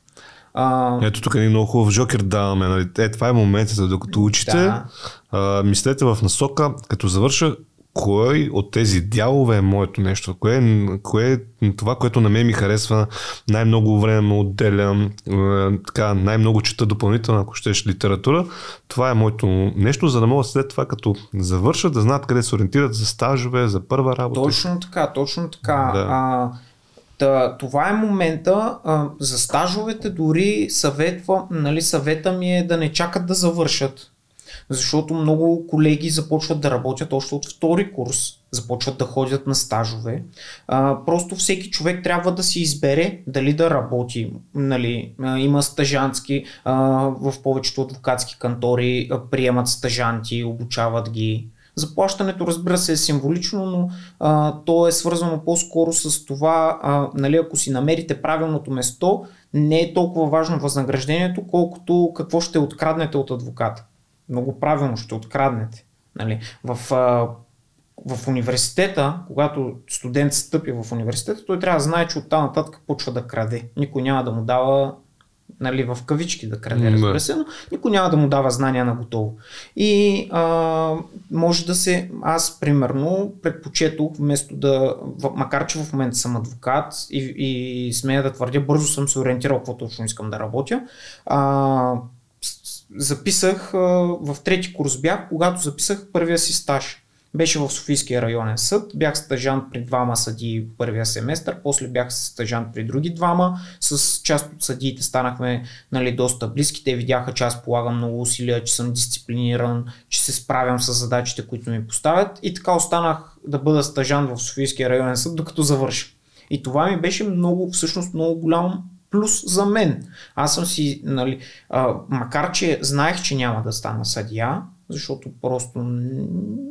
А... Ето тук е много хубав жокер даваме. Нали? Е, това е моментът, докато учите. Да. А, мислете в насока, като завърша, кой от тези дялове е моето нещо? Кое е, кое е това, което на мен ми харесва? Най-много време ме отделям, така, най-много чета допълнително, ако щеш литература. Това е моето нещо, за да мога след това, като завърша, да знаят къде се ориентират за стажове, за първа работа. Точно така, точно така. Да. А, Та, това е момента. А, за стажовете дори съветва, нали, съвета ми е да не чакат да завършат защото много колеги започват да работят още от втори курс, започват да ходят на стажове. А, просто всеки човек трябва да си избере дали да работи. Нали, а, има стажантски, а, в повечето адвокатски кантори а, приемат стажанти, обучават ги. Заплащането, разбира се, е символично, но а, то е свързано по-скоро с това, а, нали, ако си намерите правилното место, не е толкова важно възнаграждението, колкото какво ще откраднете от адвоката много правилно ще откраднете. Нали? В, в университета, когато студент стъпи в университета, той трябва да знае, че оттам нататък почва да краде. Никой няма да му дава нали, в кавички да краде, разбира се, но никой няма да му дава знания на готово. И а, може да се, аз примерно предпочетох вместо да, макар че в момента съм адвокат и, и смея да твърдя, бързо съм се ориентирал какво точно искам да работя, а, записах, в трети курс бях, когато записах първия си стаж. Беше в Софийския районен съд, бях стажант при двама съдии първия семестър, после бях стажант при други двама, с част от съдиите станахме нали, доста близки, те видяха, че аз полагам много усилия, че съм дисциплиниран, че се справям с задачите, които ми поставят и така останах да бъда стажант в Софийския районен съд, докато завърша. И това ми беше много, всъщност много голям плюс за мен. Аз съм си, нали, а, макар че знаех, че няма да стана съдия, защото просто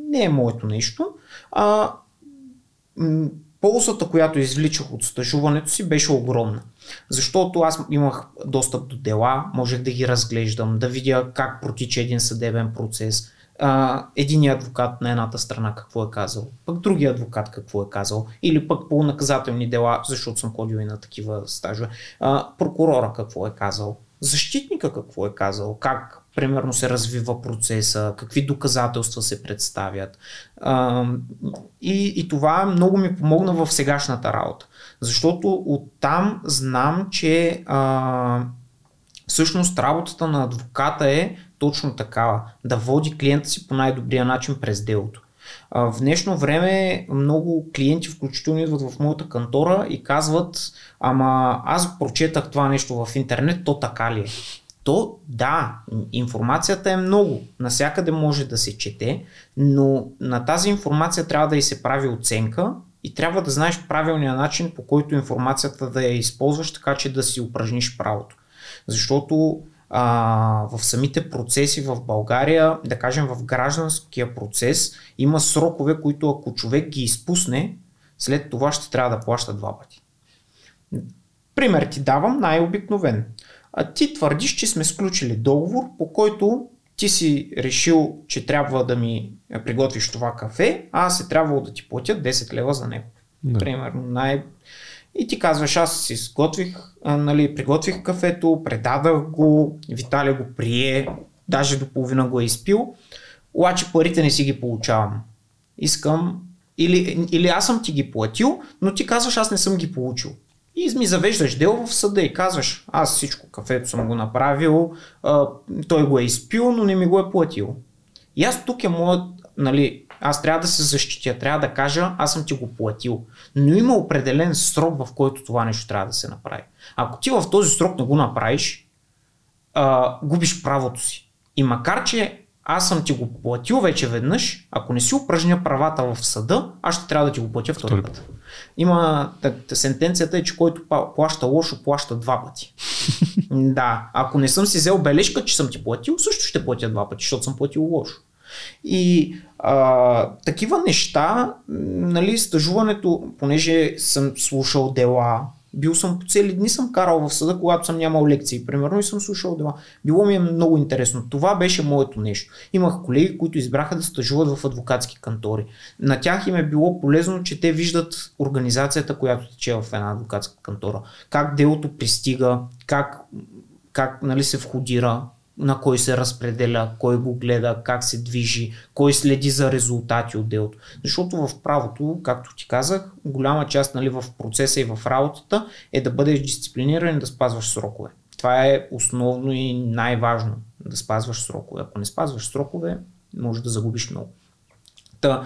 не е моето нещо, а, ползата, която извличах от стажуването си, беше огромна. Защото аз имах достъп до дела, можех да ги разглеждам, да видя как протича един съдебен процес, а, един адвокат на едната страна какво е казал, пък другия адвокат какво е казал, или пък по наказателни дела, защото съм ходил и на такива стажове, а, прокурора какво е казал, защитника какво е казал, как примерно се развива процеса, какви доказателства се представят. А, и, и това много ми помогна в сегашната работа. Защото оттам знам, че а, всъщност работата на адвоката е точно такава. Да води клиента си по най-добрия начин през делото. В днешно време много клиенти, включително идват в моята кантора и казват, ама аз прочетах това нещо в интернет, то така ли е? То да, информацията е много, насякъде може да се чете, но на тази информация трябва да и се прави оценка и трябва да знаеш правилния начин по който информацията да я използваш така, че да си упражниш правото. Защото а, в самите процеси в България, да кажем в гражданския процес, има срокове, които ако човек ги изпусне, след това ще трябва да плаща два пъти. Пример ти давам най-обикновен. А ти твърдиш, че сме сключили договор, по който ти си решил, че трябва да ми приготвиш това кафе, а аз е трябвало да ти платя 10 лева за него. Да. Примерно най- и ти казваш, аз си сготвих, нали, приготвих кафето, предадах го, Виталия го прие, даже до половина го е изпил, обаче парите не си ги получавам. Искам, или, или аз съм ти ги платил, но ти казваш, аз не съм ги получил. И ми завеждаш дело в съда и казваш, аз всичко кафето съм го направил, а, той го е изпил, но не ми го е платил. И аз тук е моят, нали, аз трябва да се защитя, трябва да кажа, аз съм ти го платил. Но има определен срок, в който това нещо трябва да се направи. Ако ти в този срок не го направиш, а, губиш правото си. И макар, че аз съм ти го платил вече веднъж, ако не си упражня правата в съда, аз ще трябва да ти го платя втори път. Има сентенцията е, че който плаща лошо, плаща два пъти. да, ако не съм си взел бележка, че съм ти платил, също ще платя два пъти, защото съм платил лошо. И а, такива неща, нали, стъжуването, понеже съм слушал дела, бил съм по цели дни съм карал в съда, когато съм нямал лекции, примерно, и съм слушал дела. Било ми е много интересно. Това беше моето нещо. Имах колеги, които избраха да стъжуват в адвокатски кантори. На тях им е било полезно, че те виждат организацията, която тече в една адвокатска кантора. Как делото пристига, как, как нали, се входира, на кой се разпределя, кой го гледа, как се движи, кой следи за резултати от делото. Защото в правото, както ти казах, голяма част нали, в процеса и в работата е да бъдеш дисциплиниран и да спазваш срокове. Това е основно и най-важно, да спазваш срокове. Ако не спазваш срокове, може да загубиш много. Та,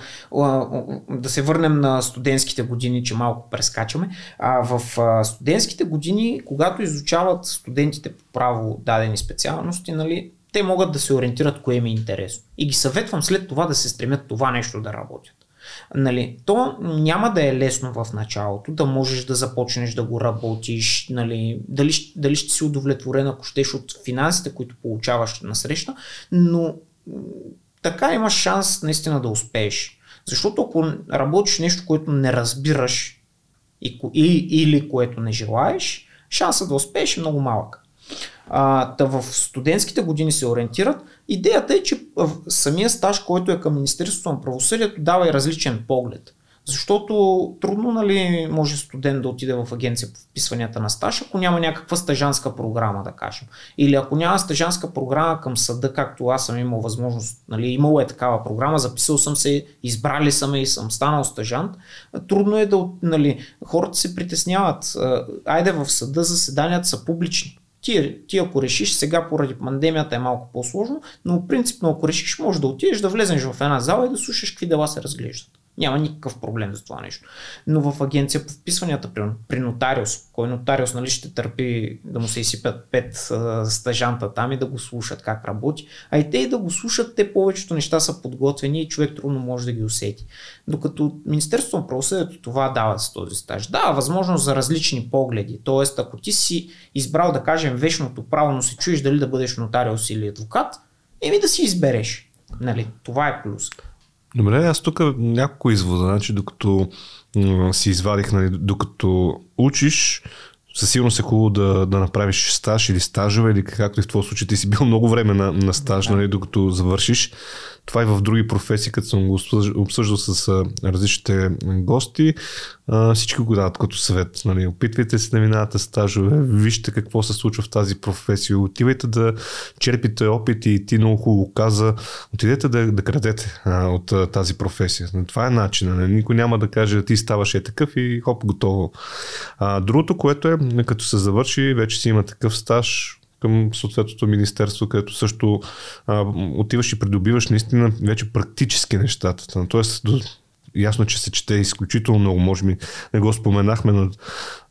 да се върнем на студентските години, че малко прескачаме. А, в студентските години, когато изучават студентите по право дадени специалности, нали, те могат да се ориентират кое им е интересно. И ги съветвам след това да се стремят това нещо да работят. Нали, то няма да е лесно в началото, да можеш да започнеш да го работиш, нали, дали, дали ще си удовлетворен, ако щеш от финансите, които получаваш на среща, но така имаш шанс наистина да успееш. Защото ако работиш нещо, което не разбираш и, и, или което не желаеш, шансът да успееш е много малък. А, та в студентските години се ориентират. Идеята е, че самия стаж, който е към Министерството на правосъдието, дава и различен поглед. Защото трудно нали, може студент да отиде в агенция по вписванията на стаж, ако няма някаква стажанска програма, да кажем. Или ако няма стажанска програма към съда, както аз съм имал възможност, нали, имало е такава програма, записал съм се, избрали съм и съм станал стажант, трудно е да, нали, хората се притесняват. Айде в съда заседанията са публични. Ти, ти ако решиш, сега поради пандемията е малко по-сложно, но принципно ако решиш, може да отидеш да влезеш в една зала и да слушаш какви дела се разглеждат. Няма никакъв проблем за това нещо. Но в агенция по вписванията, при, при нотариус, кой нотариус нали, ще търпи да му се изсипят пет а, стажанта там и да го слушат как работи, а и те и да го слушат, те повечето неща са подготвени и човек трудно може да ги усети. Докато Министерството на правосъдието това дава с този стаж. Дава възможност за различни погледи. Тоест, ако ти си избрал да кажем вечното право, но се чуеш дали да бъдеш нотариус или адвокат, еми да си избереш. Нали, това е плюс. Добре, аз тук няколко извода. Значи, докато си извадих, нали, докато учиш, със сигурност е хубаво да, да направиш стаж или стажове, или както и в твоя случай ти си бил много време на, на стаж, нали, докато завършиш. Това и в други професии, като съм го обсъждал с различните гости, а, всички го дават като съвет. Нали. Опитвайте се да минавате стажове, вижте какво се случва в тази професия, отивайте да черпите опит и ти много хубаво каза, отидете да, да крадете а, от а, тази професия. Това е начинът. Нали. Никой няма да каже, ти ставаш е такъв и хоп, готово. А, другото, което е, като се завърши, вече си има такъв стаж, към съответното министерство, където също а, отиваш и придобиваш наистина вече практически нещата. Тоест, ясно, че се чете изключително много, може би не го споменахме, но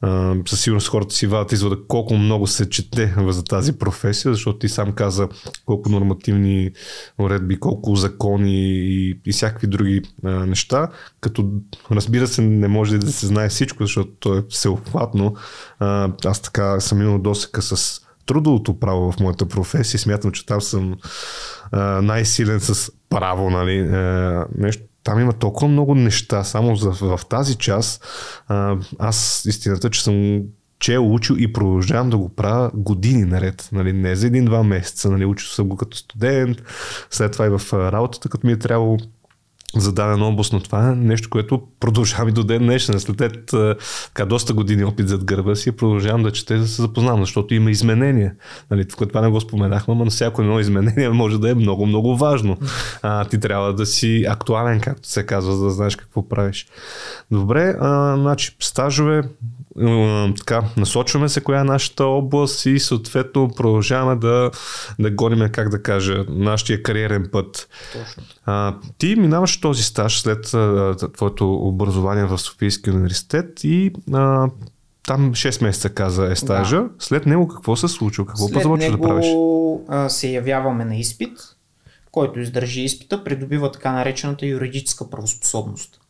а, със сигурност хората си вадат извода колко много се чете за тази професия, защото ти сам каза колко нормативни уредби, колко закони и, и всякакви други а, неща, като разбира се не може да се знае всичко, защото то е всеобхватно. А, аз така съм имал досека с трудовото право в моята професия. Смятам, че там съм а, най-силен с право, нали, а, нещо. Там има толкова много неща, само за, в тази част. А, аз истината, че съм чел, учил и продължавам да го правя години наред. Нали, не за един-два месеца. Нали, учил съм го като студент, след това и в работата, като ми е трябвало за дадена област, но това е нещо, което продължавам и до ден днешен. След така, доста години опит зад гърба си, продължавам да чете, да се запознавам, защото има изменения. Нали, това не го споменахме, но всяко едно изменение може да е много, много важно. А, ти трябва да си актуален, както се казва, за да знаеш какво правиш. Добре, а, значи стажове, така, насочваме се коя е нашата област и съответно продължаваме да, да гоним, как да кажа, нашия кариерен път. Точно. А, ти минаваш този стаж след а, твоето образование в Софийския университет и а, там 6 месеца каза е стажа. Да. След него какво се случва? Какво започваш да правиш? А, се явяваме на изпит, който издържи изпита, придобива така наречената юридическа правоспособност.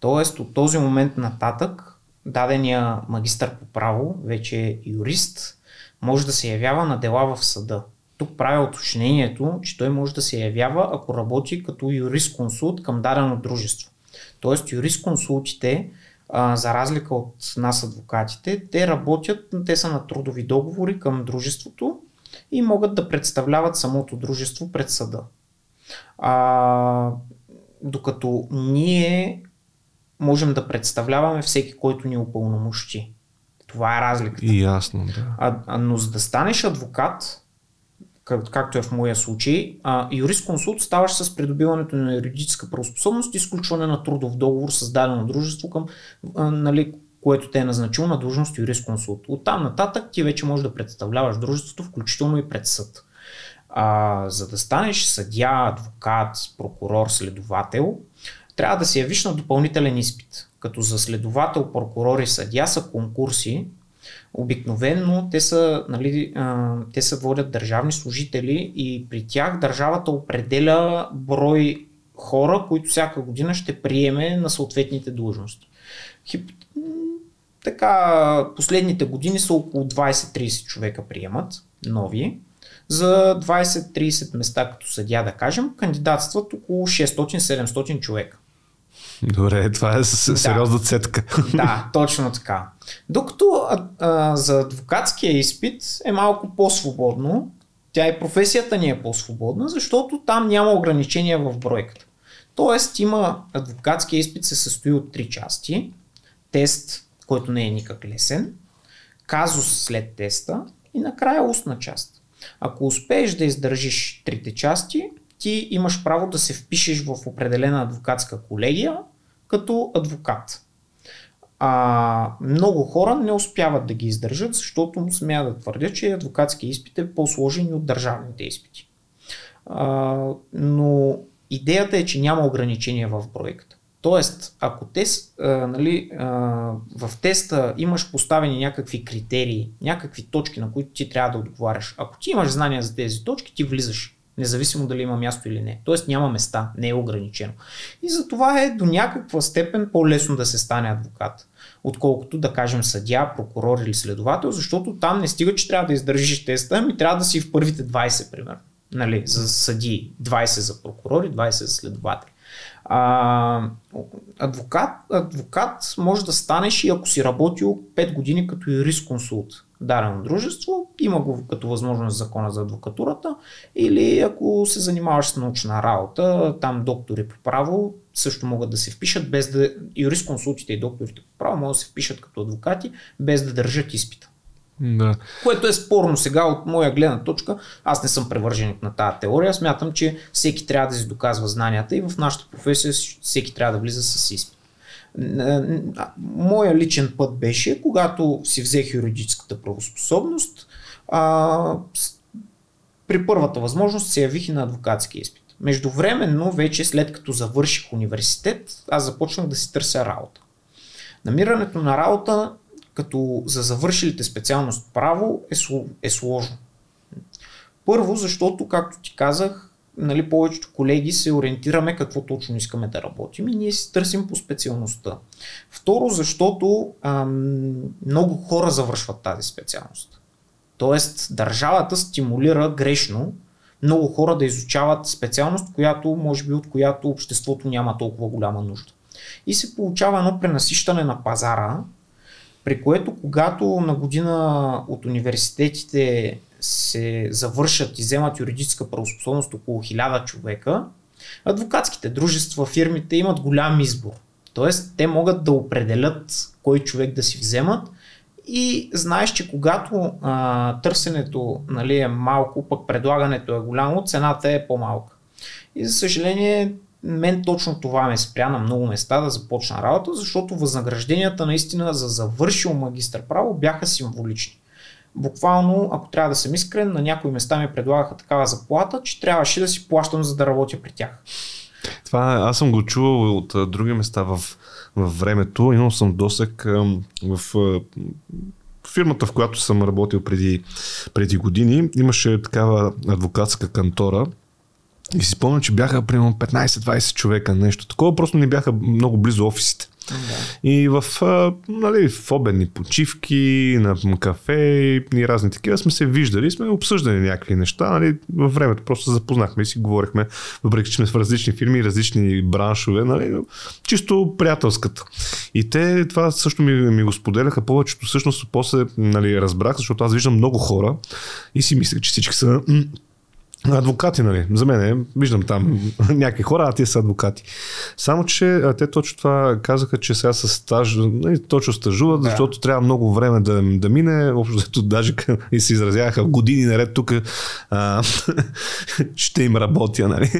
Тоест от този момент нататък дадения магистър по право, вече юрист, може да се явява на дела в съда. Тук правя уточнението, че той може да се явява, ако работи като юрист-консулт към дадено дружество. Тоест юрист-консултите, за разлика от нас адвокатите, те работят, те са на трудови договори към дружеството и могат да представляват самото дружество пред съда. А, докато ние можем да представляваме всеки, който ни упълномощи. Това е разликата. И ясно, да. А, а, но за да станеш адвокат, как, както е в моя случай, а, юрист-консулт ставаш с придобиването на юридическа правоспособност и изключване на трудов договор с дадено дружество, към, а, нали, което те е назначил на длъжност юрист-консулт. От там нататък ти вече можеш да представляваш дружеството, включително и пред съд. А, за да станеш съдя, адвокат, прокурор, следовател, трябва да се явиш на допълнителен изпит. Като за следовател, прокурор и съдя са конкурси. Обикновенно те са, нали, те са водят държавни служители и при тях държавата определя брой хора, които всяка година ще приеме на съответните длъжности. Хип... Така, последните години са около 20-30 човека приемат, нови. За 20-30 места като съдя, да кажем, кандидатстват около 600-700 човека. Добре, това е сериозна да. цетка. Да, точно така. Докато а, а, за адвокатския изпит е малко по-свободно, тя и професията ни е по-свободна, защото там няма ограничения в бройката. Тоест има адвокатския изпит се състои от три части. Тест, който не е никак лесен, казус след теста и накрая устна част. Ако успееш да издържиш трите части, ти имаш право да се впишеш в определена адвокатска колегия като адвокат. А, много хора не успяват да ги издържат, защото смея да твърдя, че адвокатски изпит е по-сложен от държавните изпити. А, но идеята е, че няма ограничения в проекта. Тоест, ако тест, а, нали, а, в теста имаш поставени някакви критерии, някакви точки, на които ти трябва да отговаряш, ако ти имаш знания за тези точки, ти влизаш независимо дали има място или не. Тоест няма места, не е ограничено. И за това е до някаква степен по-лесно да се стане адвокат, отколкото да кажем съдя, прокурор или следовател, защото там не стига, че трябва да издържиш теста, ами трябва да си в първите 20, примерно. Нали, за съди 20 за прокурори, 20 за следователи. А, адвокат, адвокат може да станеш и ако си работил 5 години като юрисконсулт дадено дружество, има го като възможност закона за адвокатурата, или ако се занимаваш с научна работа, там доктори по право също могат да се впишат без да, юрисконсултите и докторите по право могат да се впишат като адвокати, без да държат изпита. Да. Което е спорно сега от моя гледна точка. Аз не съм превърженик на тази теория. Смятам, че всеки трябва да си доказва знанията и в нашата професия всеки трябва да влиза с изпит. Моя личен път беше, когато си взех юридическата правоспособност, а, при първата възможност се явих и на адвокатски изпит. Междувременно, вече след като завърших университет, аз започнах да си търся работа. Намирането на работа като за завършилите специалност право е, е сложно. Първо, защото, както ти казах, нали, повечето колеги се ориентираме какво точно искаме да работим и ние си търсим по специалността. Второ, защото ам, много хора завършват тази специалност. Тоест, държавата стимулира грешно много хора да изучават специалност, която може би от която обществото няма толкова голяма нужда. И се получава едно пренасищане на пазара, при което когато на година от университетите се завършат и вземат юридическа правоспособност около 1000 човека, адвокатските дружества, фирмите имат голям избор. Тоест, те могат да определят кой човек да си вземат и знаеш, че когато а, търсенето нали, е малко, пък предлагането е голямо, цената е по-малка. И за съжаление, мен точно това ме спря на много места да започна работа, защото възнагражденията наистина за завършил магистър право бяха символични. Буквално, ако трябва да съм искрен, на някои места ми предлагаха такава заплата, че трябваше да си плащам за да работя при тях. Това аз съм го чувал от а, други места в, в времето. Имал съм досек а, в а, фирмата, в която съм работил преди, преди години. Имаше такава адвокатска кантора, и си спомням, че бяха примерно 15-20 човека, нещо такова, просто не бяха много близо офисите. Да. И в, нали, в обедни почивки, на кафе и разни такива сме се виждали, сме обсъждали някакви неща. Нали, във времето просто запознахме и си говорихме, въпреки че сме в различни фирми, различни браншове, нали, чисто приятелската. И те това също ми, ми го споделяха повечето. Всъщност после нали, разбрах, защото аз виждам много хора и си мислех, че всички са адвокати, нали? За мен виждам там някакви хора, а те са адвокати. Само, че те точно това казаха, че сега са стаж, нали, точно стажуват, да. защото трябва много време да, да мине. Общо даже и се изразяваха години наред тук ще им работя, нали?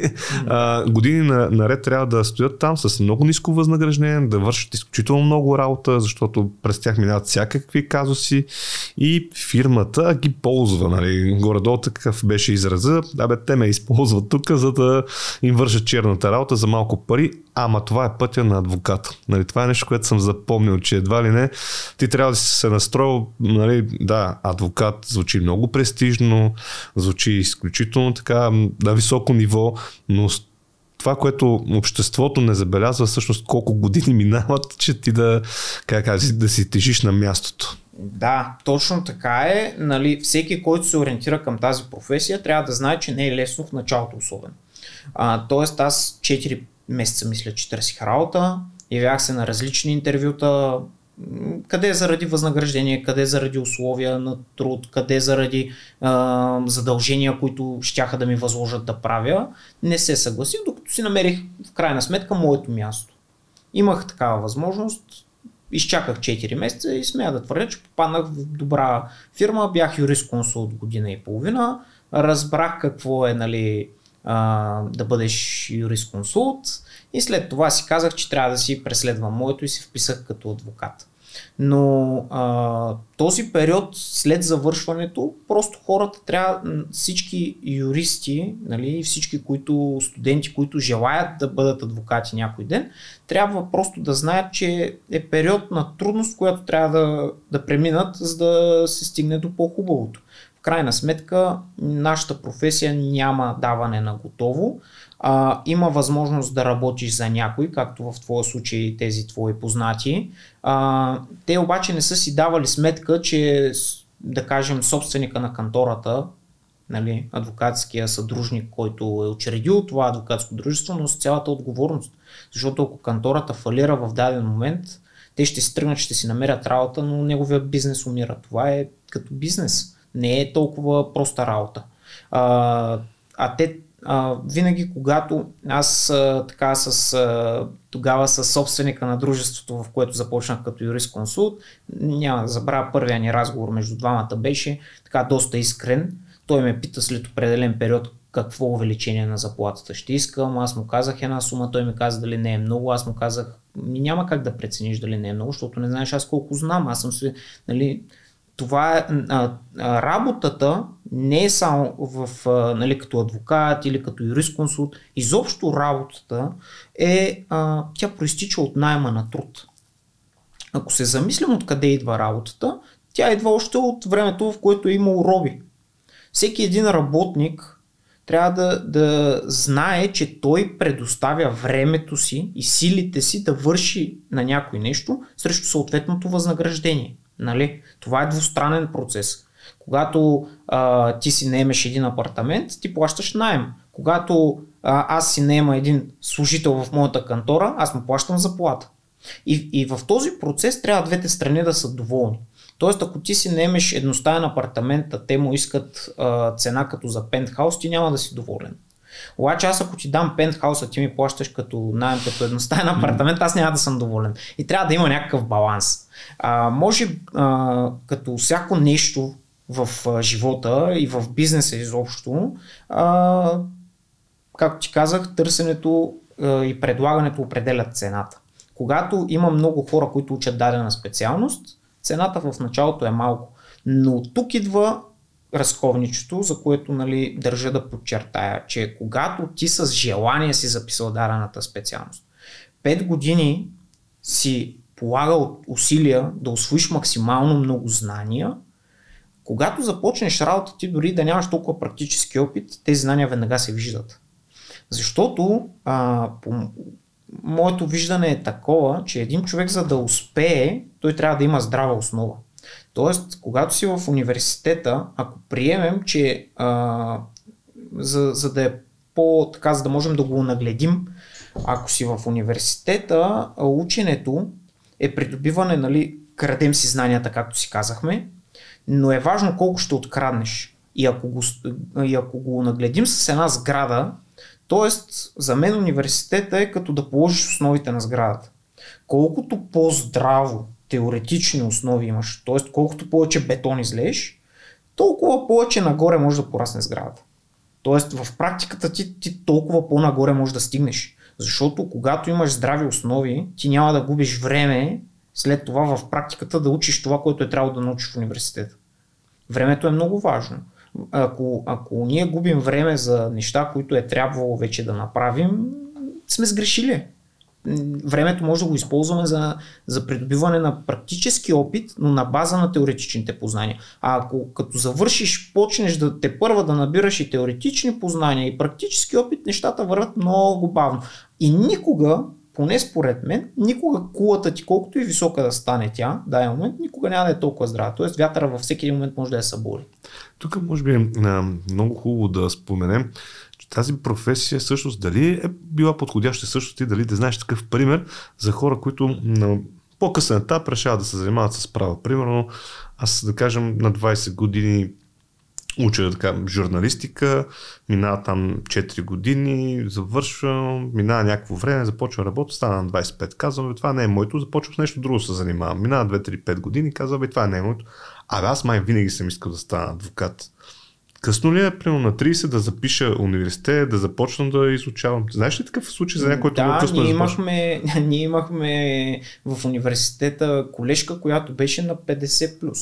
А, години наред трябва да стоят там с много ниско възнаграждение, да вършат изключително много работа, защото през тях минават всякакви казуси и фирмата ги ползва, нали? Горе-долу такъв беше израза да бе, те ме използват тук, за да им вършат черната работа за малко пари, ама това е пътя на адвоката. Нали, това е нещо, което съм запомнил, че едва ли не ти трябва да си се настроил, нали, да, адвокат звучи много престижно, звучи изключително така на високо ниво, но това, което обществото не забелязва, всъщност колко години минават, че ти да, как кажа, да си тежиш на мястото. Да, точно така е. Нали, всеки, който се ориентира към тази професия, трябва да знае, че не е лесно в началото особено. А, тоест аз 4 месеца мисля, че търсих работа, явях се на различни интервюта, къде е заради възнаграждение, къде е заради условия на труд, къде е заради а, задължения, които щяха да ми възложат да правя, не се съгласих, докато си намерих в крайна сметка моето място. Имах такава възможност, изчаках 4 месеца и смея да твърдя, че попаднах в добра фирма, бях юрисконсулт година и половина, разбрах какво е нали, а, да бъдеш юрисконсулт. И след това си казах, че трябва да си преследвам моето и се вписах като адвокат. Но а, този период след завършването, просто хората трябва, всички юристи нали, всички които, студенти, които желаят да бъдат адвокати някой ден, трябва просто да знаят, че е период на трудност, която трябва да, да преминат, за да се стигне до по-хубавото. В крайна сметка, нашата професия няма даване на готово а, има възможност да работиш за някой, както в твоя случай тези твои познати. А, те обаче не са си давали сметка, че да кажем собственика на кантората нали, адвокатския съдружник, който е учредил това адвокатско дружество, но с цялата отговорност. Защото ако кантората фалира в даден момент, те ще си тръгнат, ще си намерят работа, но неговия бизнес умира. Това е като бизнес. Не е толкова проста работа. А, а те а, винаги когато аз а, така с а, тогава с собственика на дружеството, в което започнах като юрист консулт, няма да забравя първия ни разговор между двамата беше така доста искрен. Той ме пита след определен период какво увеличение на заплатата ще искам. Аз му казах една сума, той ми каза дали не е много. Аз му казах, няма как да прецениш дали не е много, защото не знаеш аз колко знам. Аз съм си, нали, това е, а, а, работата не е само в, а, нали, като адвокат или като юрисконсулт. Изобщо работата е, а, тя проистича от найма на труд. Ако се замислим откъде идва работата, тя идва още от времето, в което е имал роби. Всеки един работник трябва да, да знае, че той предоставя времето си и силите си да върши на някой нещо срещу съответното възнаграждение. Нали? Това е двустранен процес. Когато а, ти си наемеш един апартамент, ти плащаш найем. Когато а, аз си наема един служител в моята кантора, аз му плащам заплата. И, и в този процес трябва двете страни да са доволни. Тоест, ако ти си наемеш едностаен апартамент, а те му искат а, цена като за пентхаус, ти няма да си доволен. Обаче аз ако ти дам пентхаус, а ти ми плащаш като найем, като едностаен апартамент, аз няма да съм доволен. И трябва да има някакъв баланс. А, може а, като всяко нещо в а, живота и в бизнеса изобщо, а, както ти казах, търсенето а, и предлагането определят цената. Когато има много хора, които учат дадена специалност, цената в началото е малко. Но тук идва разковничето, за което нали, държа да подчертая, че когато ти с желание си записал дадената специалност, 5 години си полагал усилия да освоиш максимално много знания, когато започнеш работа ти, дори да нямаш толкова практически опит, тези знания веднага се виждат. Защото а, по моето виждане е такова, че един човек за да успее, той трябва да има здрава основа. Тоест, когато си в университета, ако приемем, че а, за, за да е по, така, за да можем да го нагледим, ако си в университета, ученето е придобиване, нали, крадем си знанията, както си казахме, но е важно колко ще откраднеш. И ако го, и ако го нагледим с една сграда, т.е. за мен университета е като да положиш основите на сградата. Колкото по-здраво теоретични основи имаш, т.е. колкото повече бетон излееш, толкова повече нагоре може да порасне сградата. Тоест в практиката ти, ти толкова по-нагоре можеш да стигнеш. Защото когато имаш здрави основи, ти няма да губиш време след това в практиката да учиш това, което е трябвало да научиш в университета. Времето е много важно. Ако, ако ние губим време за неща, които е трябвало вече да направим, сме сгрешили времето може да го използваме за, за придобиване на практически опит, но на база на теоретичните познания. А ако като завършиш, почнеш да те първа да набираш и теоретични познания и практически опит, нещата върват много бавно. И никога, поне според мен, никога кулата ти, колкото и висока да стане тя, дай момент, никога няма да е толкова здрава. Тоест вятъра във всеки един момент може да я събори. Тук може би е много хубаво да споменем, тази професия всъщност дали е била подходяща също ти, дали да знаеш такъв пример за хора, които на по-късен етап решават да се занимават с право. Примерно, аз да кажем на 20 години уча така, журналистика, минава там 4 години, завършвам, минава някакво време, започва работа, стана на 25, казвам, това не е моето, започвам с нещо друго се занимавам. Минава 2-3-5 години, казвам, това не е моето. А аз май винаги съм искал да стана адвокат. Късно ли е, примерно на 30, да запиша университет, да започна да изучавам? Знаеш ли такъв случай за някой, който да, късно ние имахме, ние имахме в университета колежка, която беше на 50+. Плюс.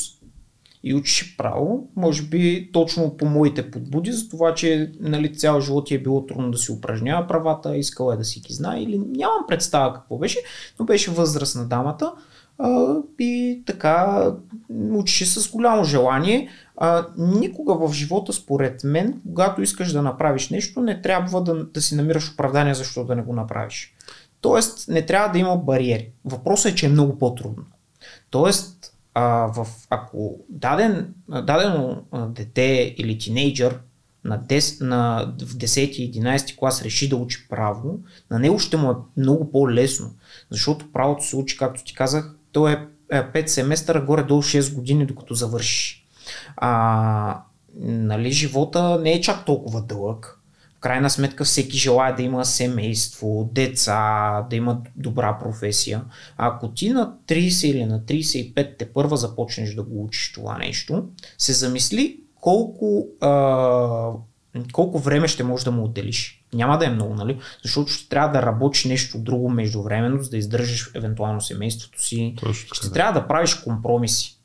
И учеше право, може би точно по моите подбуди, за това, че нали, цял живот е било трудно да си упражнява правата, искала е да си ги знае или нямам представа какво беше, но беше възрастна дамата а, и така учеше с голямо желание. А, никога в живота, според мен, когато искаш да направиш нещо, не трябва да, да си намираш оправдание защо да не го направиш. Тоест, не трябва да има бариери. Въпросът е, че е много по-трудно. Тоест, а, в, ако даден, дадено дете или тинейджър на, 10, на в 10-11 клас реши да учи право, на него ще му е много по-лесно. Защото правото се учи, както ти казах, то е 5 семестъра, горе-долу 6 години, докато завършиш. А, нали, живота не е чак толкова дълъг. В крайна сметка всеки желая да има семейство, деца, да има добра професия. А ако ти на 30 или на 35 те първа започнеш да го учиш това нещо, се замисли колко, а, колко време ще можеш да му отделиш. Няма да е много, нали? Защото ще трябва да работиш нещо друго междувременно, за да издържиш евентуално семейството си. Точно ще трябва да правиш компромиси.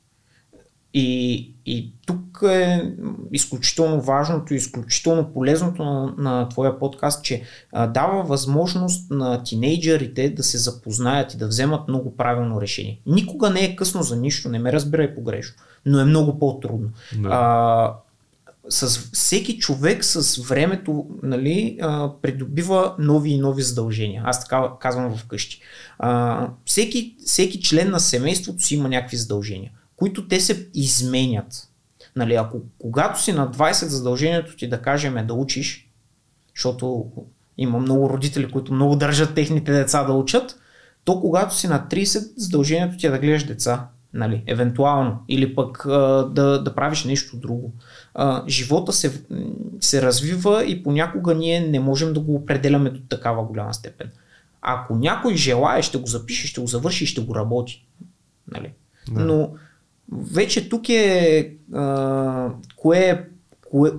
И, и тук е изключително важното и изключително полезното на, на твоя подкаст, че а, дава възможност на тинейджерите да се запознаят и да вземат много правилно решение. Никога не е късно за нищо, не ме разбирай погрешно, но е много по-трудно. Да. А, с всеки човек с времето нали, придобива нови и нови задължения. Аз така казвам вкъщи. А, всеки, всеки член на семейството си има някакви задължения които те се изменят. Нали, ако когато си на 20 задължението ти да кажем е да учиш, защото има много родители, които много държат техните деца да учат, то когато си на 30 задължението ти е да гледаш деца. Нали, евентуално. Или пък а, да, да правиш нещо друго. А, живота се, се развива и понякога ние не можем да го определяме до такава голяма степен. Ако някой желая, ще го запише, ще го завърши и ще го работи. Нали? Да. Но вече тук е а, кое, кое,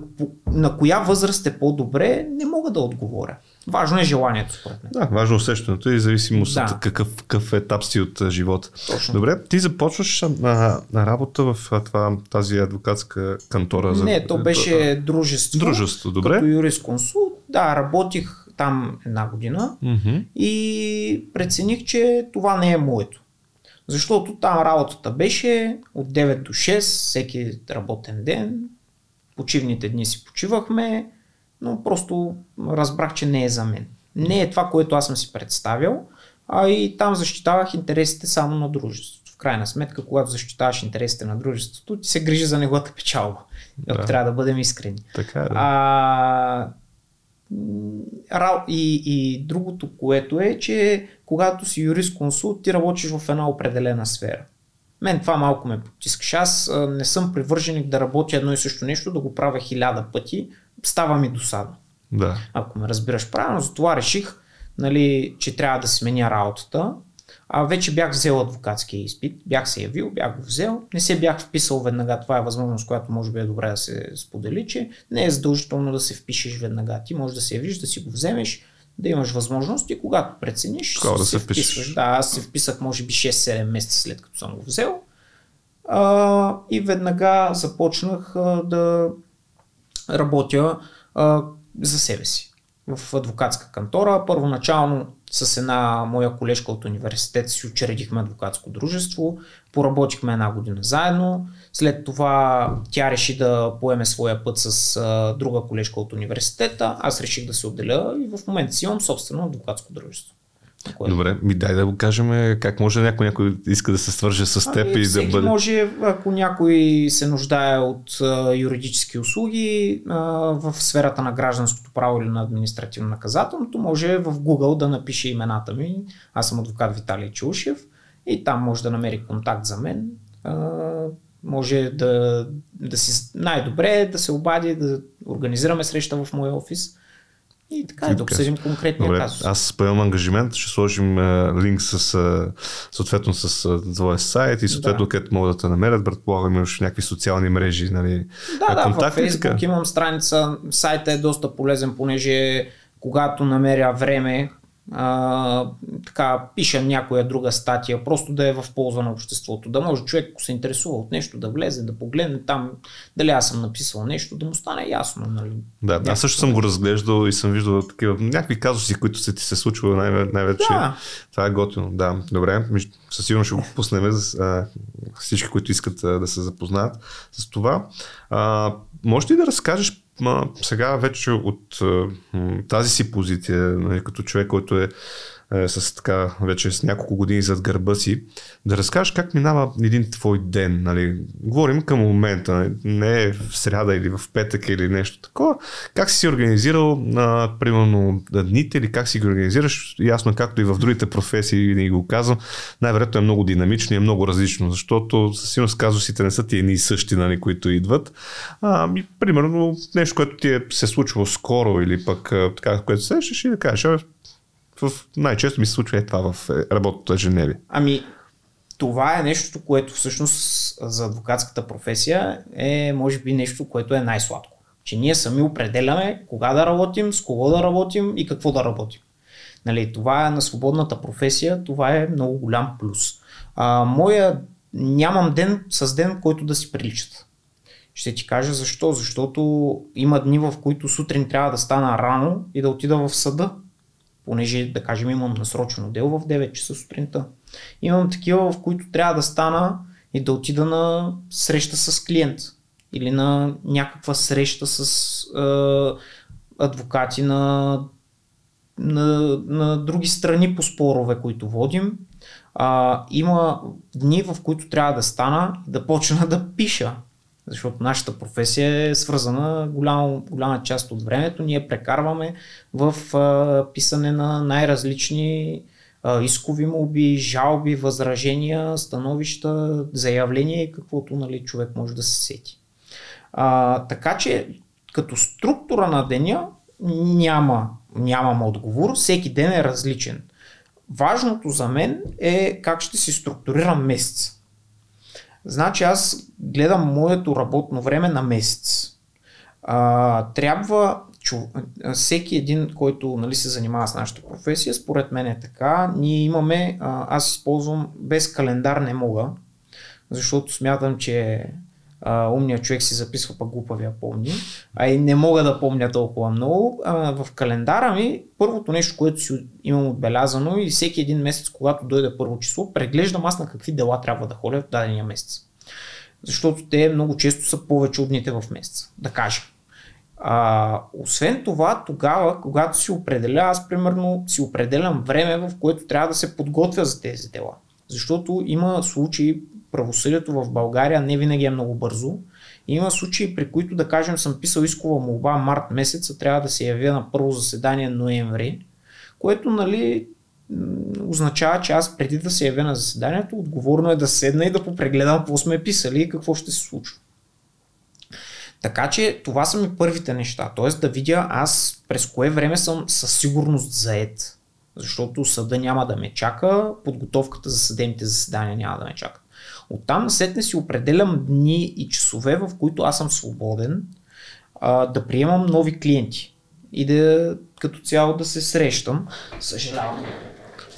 на коя възраст е по-добре, не мога да отговоря. Важно е желанието, според мен. Да, важно е усещането и зависимост да. от какъв, какъв етап си от живота. Точно. Добре, ти започваш на, на работа в това, тази адвокатска кантора. За... Не, то беше дружество. Дружество, добре. Като юрисконсулт. Да, работих там една година mm-hmm. и прецених, че това не е моето. Защото там работата беше от 9 до 6, всеки работен ден, почивните дни си почивахме, но просто разбрах, че не е за мен. Не е това, което аз съм си представил, а и там защитавах интересите само на дружеството. В крайна сметка, когато защитаваш интересите на дружеството, ти се грижи за неговата печалба. Да. Трябва да бъдем искрени. Така е. Да. А, и, и другото, което е, че когато си юрист-консулт, ти работиш в една определена сфера. Мен това малко ме потискаш. Аз не съм привърженик да работя едно и също нещо, да го правя хиляда пъти. Става ми досадно. Да. Ако ме разбираш правилно, затова реших, нали, че трябва да сменя работата а, вече бях взел адвокатския изпит, бях се явил, бях го взел, не се бях вписал веднага, това е възможност, която може би е добре да се сподели, че не е задължително да се впишеш веднага, ти можеш да се явиш, да си го вземеш, да имаш възможност и когато прецениш, Тогава да се вписваш. вписваш. Да, аз се вписах може би 6-7 месеца след като съм го взел а, и веднага започнах а, да работя а, за себе си в адвокатска кантора. Първоначално с една моя колежка от университет си учредихме адвокатско дружество, поработихме една година заедно, след това тя реши да поеме своя път с а, друга колежка от университета, аз реших да се отделя и в момента си имам собствено адвокатско дружество. Кое? Добре, ми дай да го кажем как може някой, някой иска да се свърже с теб ами, и да бъде... може, ако някой се нуждае от а, юридически услуги а, в сферата на гражданското право или на административно-наказателното, може в Google да напише имената ми. Аз съм адвокат Виталий Чулшев и там може да намери контакт за мен. А, може да, да си най-добре да се обади, да организираме среща в моя офис и така, и да обсъдим конкретния Добре, казус. Аз поемам ангажимент, ще сложим а, линк с, а, съответно с а, твоя сайт и съответно да. където могат да те намерят. Предполагам, имаш някакви социални мрежи, нали? Да, да, в Facebook имам страница, сайтът е доста полезен, понеже когато намеря време, а, така пиша някоя друга статия, просто да е в полза на обществото. Да може човек, ако се интересува от нещо, да влезе, да погледне там, дали аз съм написал нещо, да му стане ясно. Нали? Да, аз също съм го разглеждал и съм виждал такива някакви казуси, които се ти се случва най- най-вече. Да. Това е готино. Да, добре. Със сигурност ще го пуснем за всички, които искат да се запознаят с това. А, може ли да разкажеш Ма, сега вече от тази си позиция, нали, като човек, който е е, с така вече с няколко години зад гърба си, да разкажеш как минава един твой ден. Нали? Говорим към момента, нали? не е в сряда или в петък или нещо такова. Как си си организирал, а, примерно, дните или как си ги организираш? Ясно, както и в другите професии, винаги го казвам, най-вероятно е много динамично и е много различно, защото със сигурност казусите не са ти едни и същи, нали, които идват. А, и, примерно, нещо, което ти е, се случва скоро или пък така, което сещаш и да кажеш, в, най-често ми се случва е това в е, работното ежедневие. Ами, това е нещо, което всъщност за адвокатската професия е, може би, нещо, което е най-сладко. Че ние сами определяме кога да работим, с кого да работим и какво да работим. Нали, това е на свободната професия, това е много голям плюс. А, моя нямам ден с ден, който да си приличат. Ще ти кажа защо. Защото има дни, в които сутрин трябва да стана рано и да отида в съда понеже, да кажем, имам насрочено дело в 9 часа сутринта. Имам такива, в които трябва да стана и да отида на среща с клиент или на някаква среща с е, адвокати на, на, на други страни по спорове, които водим. А, има дни, в които трябва да стана и да почна да пиша защото нашата професия е свързана голяма, голяма част от времето. Ние прекарваме в а, писане на най-различни а, искови молби, жалби, възражения, становища, заявления и каквото нали, човек може да се сети. А, така че като структура на деня няма, нямам отговор, всеки ден е различен. Важното за мен е как ще си структурирам месец. Значи аз гледам моето работно време на месец. А, трябва всеки един, който нали, се занимава с нашата професия, според мен е така. Ние имаме, аз използвам без календар не мога, защото смятам, че а, умният човек си записва, пък глупавия помни. А и не мога да помня толкова много. А, в календара ми първото нещо, което си имам отбелязано и всеки един месец, когато дойде първо число, преглеждам аз на какви дела трябва да ходя в дадения месец. Защото те много често са повече от дните в месеца, да кажем. А, освен това, тогава, когато си определя, аз примерно си определям време, в което трябва да се подготвя за тези дела. Защото има случаи, правосъдието в България не винаги е много бързо. Има случаи, при които, да кажем, съм писал искова молба март месец, а трябва да се явя на първо заседание ноември, което, нали, означава, че аз преди да се явя на заседанието, отговорно е да седна и да попрегледам какво сме писали и какво ще се случва. Така че това са ми първите неща. Т.е. да видя аз през кое време съм със сигурност заед. Защото съда няма да ме чака, подготовката за съдебните заседания няма да ме чака. Оттам насетне си определям дни и часове, в които аз съм свободен а, да приемам нови клиенти и да като цяло да се срещам. Съжалявам.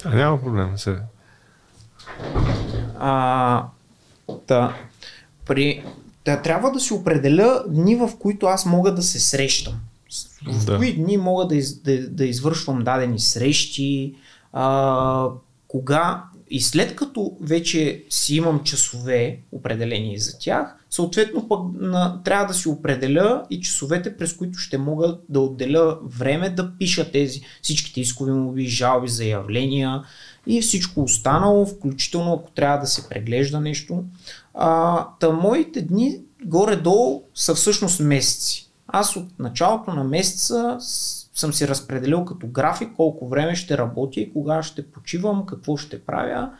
А, няма проблем. Се. А, да, при, да, трябва да си определя дни, в които аз мога да се срещам. В да. кои дни мога да, из, да, да извършвам дадени срещи, а, кога и след като вече си имам часове определени за тях, съответно пък на, трябва да си определя и часовете, през които ще мога да отделя време да пиша тези всичките искови моби, жалби, заявления и всичко останало, включително ако трябва да се преглежда нещо. А, та моите дни горе-долу са всъщност месеци. Аз от началото на месеца съм си разпределил като график колко време ще работя и кога ще почивам, какво ще правя.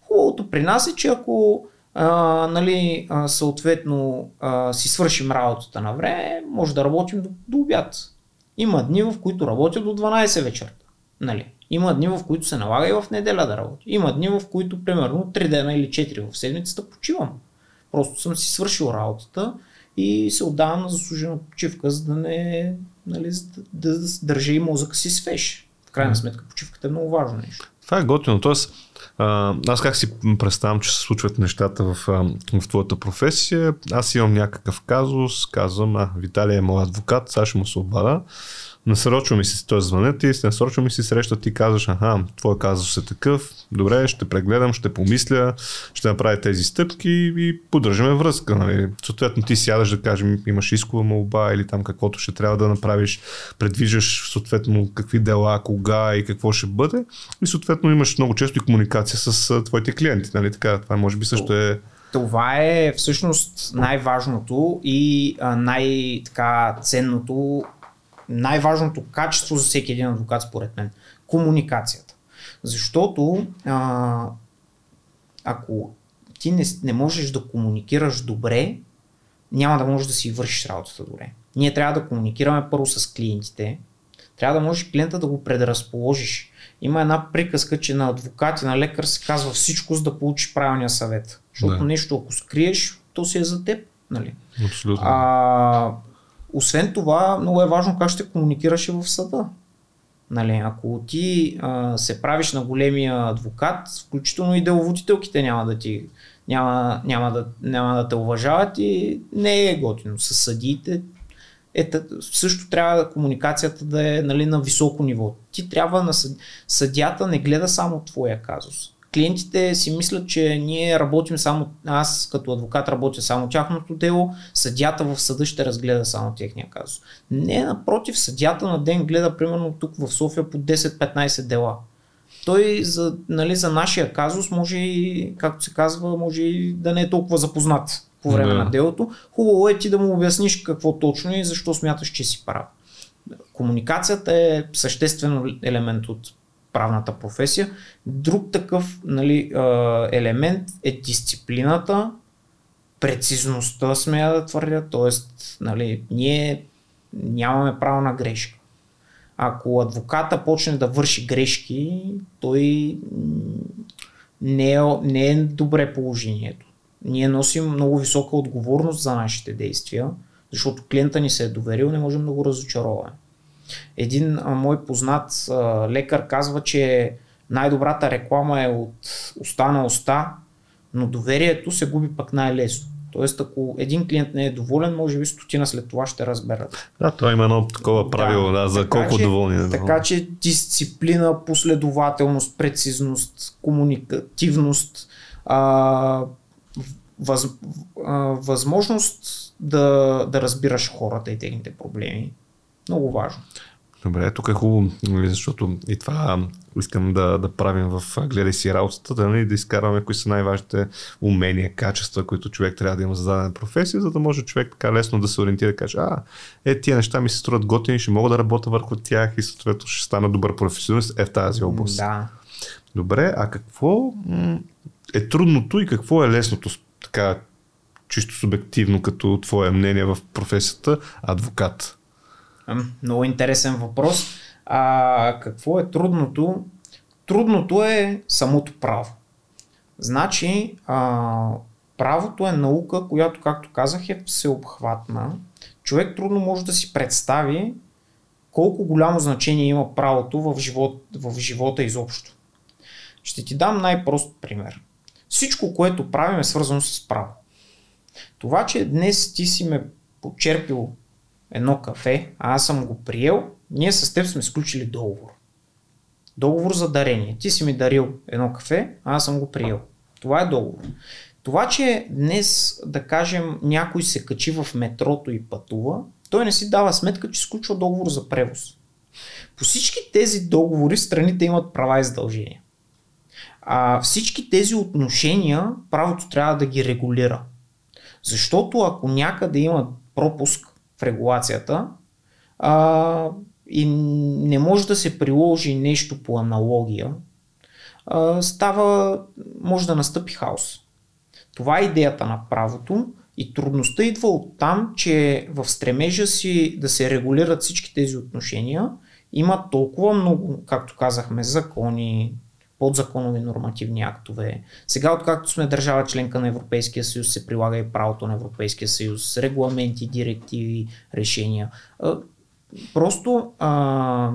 Хубавото при нас е, че ако а, нали, съответно а, си свършим работата на време, може да работим до, до обяд. Има дни, в които работя до 12 вечерта. Нали. Има дни, в които се налага и в неделя да работя. Има дни, в които примерно 3 дена или 4 в седмицата почивам. Просто съм си свършил работата и се отдавам на заслужена почивка, за да не нали, да, да, да държа и мозъка си свеж. В крайна сметка почивката е много важно нещо. Това е готино. Тоест, а, аз как си представям, че се случват нещата в, в твоята професия. Аз имам някакъв казус, казвам, а, Виталий е мой адвокат, сега ще му се обада. Насрочва ми се, т.е. звънят ти, насрочва ми си среща, ти казваш, аха, твой казус е такъв, добре, ще прегледам, ще помисля, ще направя тези стъпки и поддържаме връзка. Нали. Съответно ти сядаш да кажем, имаш искова молба или там каквото ще трябва да направиш, предвиждаш съответно какви дела, кога и какво ще бъде и съответно имаш много често и комуникация с твоите клиенти. Нали. Така, това може би също е това е всъщност най-важното и най-ценното, най-важното качество за всеки един адвокат, според мен. Комуникацията. Защото а, ако ти не, не можеш да комуникираш добре, няма да можеш да си вършиш работата добре. Ние трябва да комуникираме първо с клиентите, трябва да можеш клиента да го предразположиш. Има една приказка, че на адвокат и на лекар се казва всичко, за да получиш правилния съвет. Защото да. нещо, ако скриеш, то си е за теб. Нали? Абсолютно. А, освен това, много е важно как ще комуникираш и в съда. Нали, ако ти а, се правиш на големия адвокат, включително и деловодителките няма да ти няма, няма, да, няма да те уважават и не е готино. С съдиите е, също трябва комуникацията да е нали, на високо ниво. Ти трябва на съд... съдята не гледа само твоя казус клиентите си мислят, че ние работим само, аз като адвокат работя само тяхното дело, съдята в съда ще разгледа само техния казус. Не, напротив, съдята на ден гледа примерно тук в София по 10-15 дела. Той за, нали, за нашия казус може и, както се казва, може и да не е толкова запознат по време да. на делото. Хубаво е ти да му обясниш какво точно и защо смяташ, че си прав. Комуникацията е съществен елемент от правната професия. Друг такъв нали, елемент е дисциплината, прецизността, смея да твърдя, т.е. Нали, ние нямаме право на грешка. Ако адвоката почне да върши грешки, той не е, не е добре положението. Ние носим много висока отговорност за нашите действия, защото клиента ни се е доверил, не можем да го разочароваме. Един а, мой познат а, лекар казва, че най-добрата реклама е от уста на уста, но доверието се губи пък най-лесно. Тоест, ако един клиент не е доволен, може би стотина след това ще разберат. Да, това има едно такова правило, да, да за колко че, доволни е. Така че дисциплина, последователност, прецизност, комуникативност, а, въз, а, възможност да, да разбираш хората и техните проблеми. Много важно. Добре, тук е хубаво, нали, защото и това искам да, да правим в Гледай си работата, да, нали, да изкарваме кои са най-важните умения, качества, които човек трябва да има за дадена професия, за да може човек така лесно да се ориентира и каже, а, е, тия неща ми се струват готини, ще мога да работя върху тях и съответно ще стана добър професионалист е в тази област. Да. Добре, а какво е трудното и какво е лесното, така чисто субективно като твое мнение в професията адвокат? Много интересен въпрос. А, какво е трудното? Трудното е самото право. Значи, а, правото е наука, която, както казах, е всеобхватна. Човек трудно може да си представи колко голямо значение има правото в, живот, в живота изобщо. Ще ти дам най-прост пример. Всичко, което правим е свързано с право. Това, че днес ти си ме почерпил едно кафе, а аз съм го приел, ние с теб сме сключили договор. Договор за дарение. Ти си ми дарил едно кафе, а аз съм го приел. Това е договор. Това, че днес, да кажем, някой се качи в метрото и пътува, той не си дава сметка, че сключва договор за превоз. По всички тези договори страните имат права и задължения. А всички тези отношения правото трябва да ги регулира. Защото ако някъде има пропуск регулацията а, и не може да се приложи нещо по аналогия, а, става, може да настъпи хаос. Това е идеята на правото и трудността идва от там, че в стремежа си да се регулират всички тези отношения има толкова много, както казахме, закони, подзаконови нормативни актове. Сега, откакто сме държава членка на Европейския съюз, се прилага и правото на Европейския съюз, регламенти, директиви, решения. Просто а,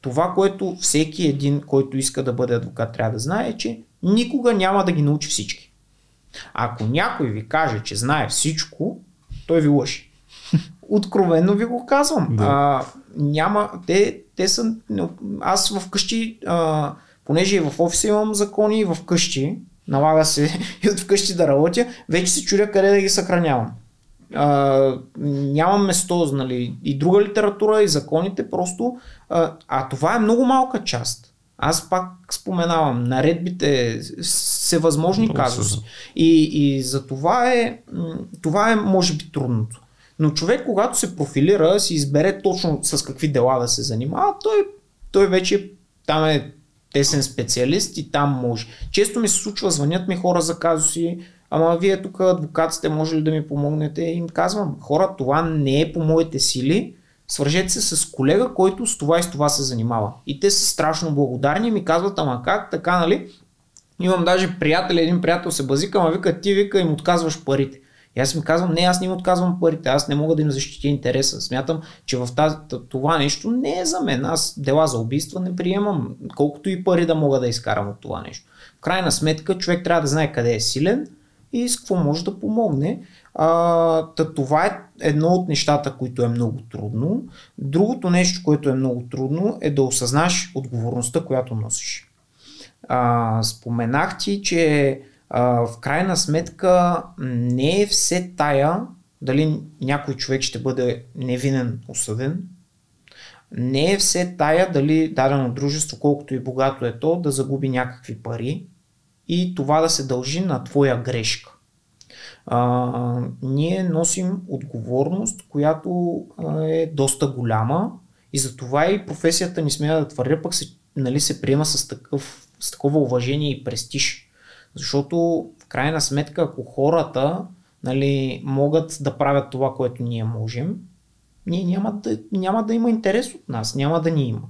това, което всеки един, който иска да бъде адвокат, трябва да знае, е, че никога няма да ги научи всички. Ако някой ви каже, че знае всичко, той ви лъжи. Откровенно ви го казвам. Да. А, няма, те, те са, аз вкъщи, а, понеже и в офиса имам закони и в къщи, налага се и от вкъщи да работя, вече се чудя къде да ги съхранявам. А, нямам место, нали, и друга литература, и законите, просто, а, а това е много малка част. Аз пак споменавам, наредбите, всевъзможни Много казуси. И, и за това е, това е, може би, трудното. Но човек, когато се профилира, си избере точно с какви дела да се занимава, той, той вече там е тесен специалист и там може. Често ми се случва, звънят ми хора за казуси, ама вие тук адвокатите може ли да ми помогнете? И им казвам, хора, това не е по моите сили, свържете се с колега, който с това и с това се занимава. И те са страшно благодарни и ми казват, ама как, така, нали? Имам даже приятел, един приятел се базика, ама вика, ти вика им отказваш парите. И аз ми казвам, не, аз не им отказвам парите, аз не мога да им защитя интереса. Смятам, че в тази, това нещо не е за мен. Аз дела за убийства не приемам, колкото и пари да мога да изкарам от това нещо. В крайна сметка, човек трябва да знае къде е силен и с какво може да помогне. А, та това е едно от нещата, които е много трудно. Другото нещо, което е много трудно е да осъзнаш отговорността, която носиш. А, споменах ти, че в крайна сметка не е все тая дали някой човек ще бъде невинен осъден. Не е все тая дали дадено дружество, колкото и богато е то, да загуби някакви пари и това да се дължи на твоя грешка а, ние носим отговорност, която е доста голяма и затова и професията ни смея да твърдя, пък се, нали, се приема с, такъв, с такова уважение и престиж. Защото в крайна сметка, ако хората нали, могат да правят това, което ние можем, ние няма да, няма да има интерес от нас, няма да ни има.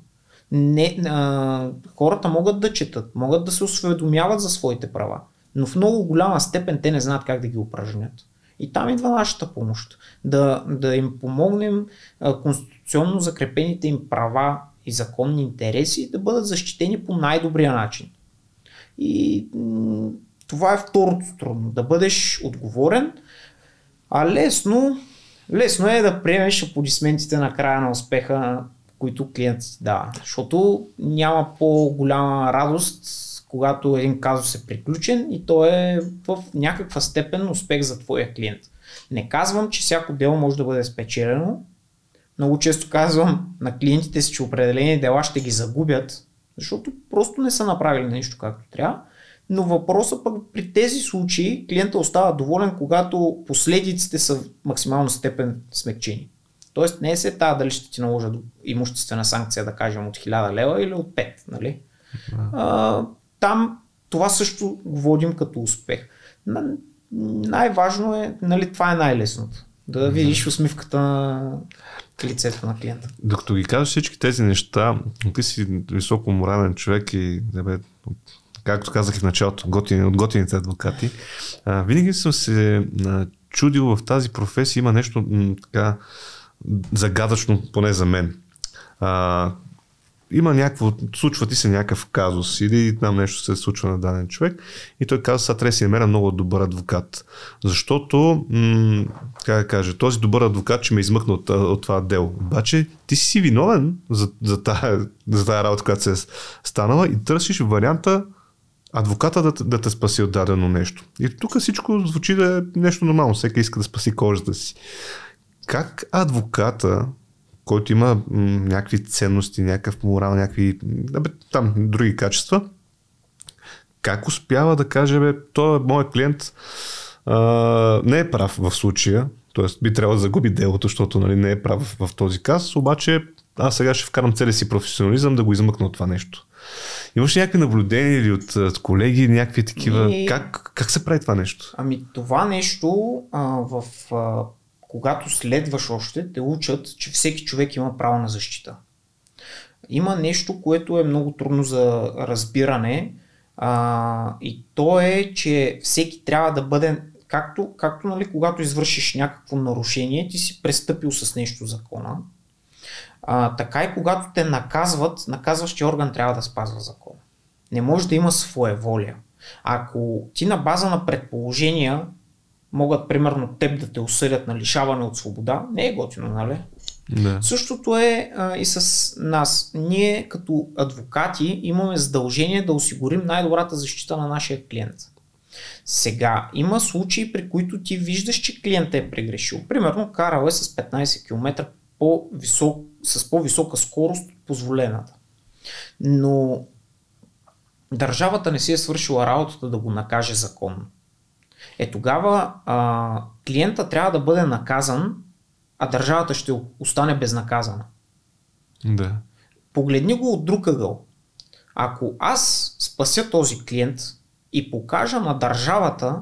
Не, а, хората могат да четат, могат да се осведомяват за своите права но в много голяма степен те не знаят как да ги упражнят. И там идва нашата помощ. Да, да им помогнем а, конституционно закрепените им права и законни интереси да бъдат защитени по най-добрия начин. И това е второто трудно. Да бъдеш отговорен, а лесно, лесно е да приемеш аплодисментите на края на успеха, които клиентът ти дава. Защото няма по-голяма радост когато един казус е приключен и то е в някаква степен успех за твоя клиент. Не казвам, че всяко дело може да бъде спечелено. Много често казвам на клиентите си, че определени дела ще ги загубят, защото просто не са направили нещо както трябва. Но въпросът пък при тези случаи клиента остава доволен, когато последиците са в максимална степен смекчени. Тоест не е се тази дали ще ти наложат имуществена санкция, да кажем, от 1000 лева или от 5. Нали? А, там това също го водим като успех. Най-важно е, нали, това е най-лесното. Да видиш усмивката на лицето на клиента. Докато ги казваш всички тези неща, ти си високо морален човек и бе, както казах и в началото, готини, от готините адвокати, а, винаги съм се а, чудил в тази професия, има нещо м, така загадъчно, поне за мен. А, има някакво, случва ти се някакъв казус или там нещо се случва на даден човек и той казва, сега трябва да си намеря много добър адвокат. Защото, м- как да кажа, този добър адвокат ще ме измъкне от, от това дело. Обаче ти си виновен за, за, тая, за тая работа, която се е станала и търсиш варианта адвоката да, да те спаси от дадено нещо. И тук всичко звучи да е нещо нормално. Всеки иска да спаси кожата си. Как адвоката който има м- някакви ценности, някакъв морал, някакви да бе, там други качества, как успява да каже, бе, той е моят клиент а, не е прав в случая, т.е. би трябвало да загуби делото, защото нали, не е прав в, в този каз, обаче аз сега ще вкарам целия си професионализъм да го измъкна от това нещо. Имаш някакви наблюдения или от, от колеги, някакви такива? И... Как, как се прави това нещо? Ами това нещо а, в а, когато следваш още, те учат, че всеки човек има право на защита. Има нещо, което е много трудно за разбиране а, и то е, че всеки трябва да бъде, както, както нали, когато извършиш някакво нарушение, ти си престъпил с нещо закона, а, така и когато те наказват, наказващия орган трябва да спазва закона. Не може да има своя воля. Ако ти на база на предположения могат примерно теб да те осъдят на лишаване от свобода, не е готино, нали? Да. Същото е а, и с нас. Ние като адвокати имаме задължение да осигурим най-добрата защита на нашия клиент. Сега, има случаи, при които ти виждаш, че клиентът е прегрешил. Примерно, карал е с 15 км по-висок, с по-висока скорост от позволената. Но държавата не си е свършила работата да го накаже законно. Е тогава а, клиента трябва да бъде наказан, а държавата ще остане безнаказана. Да. Погледни го от друг ъгъл. Ако аз спася този клиент и покажа на държавата,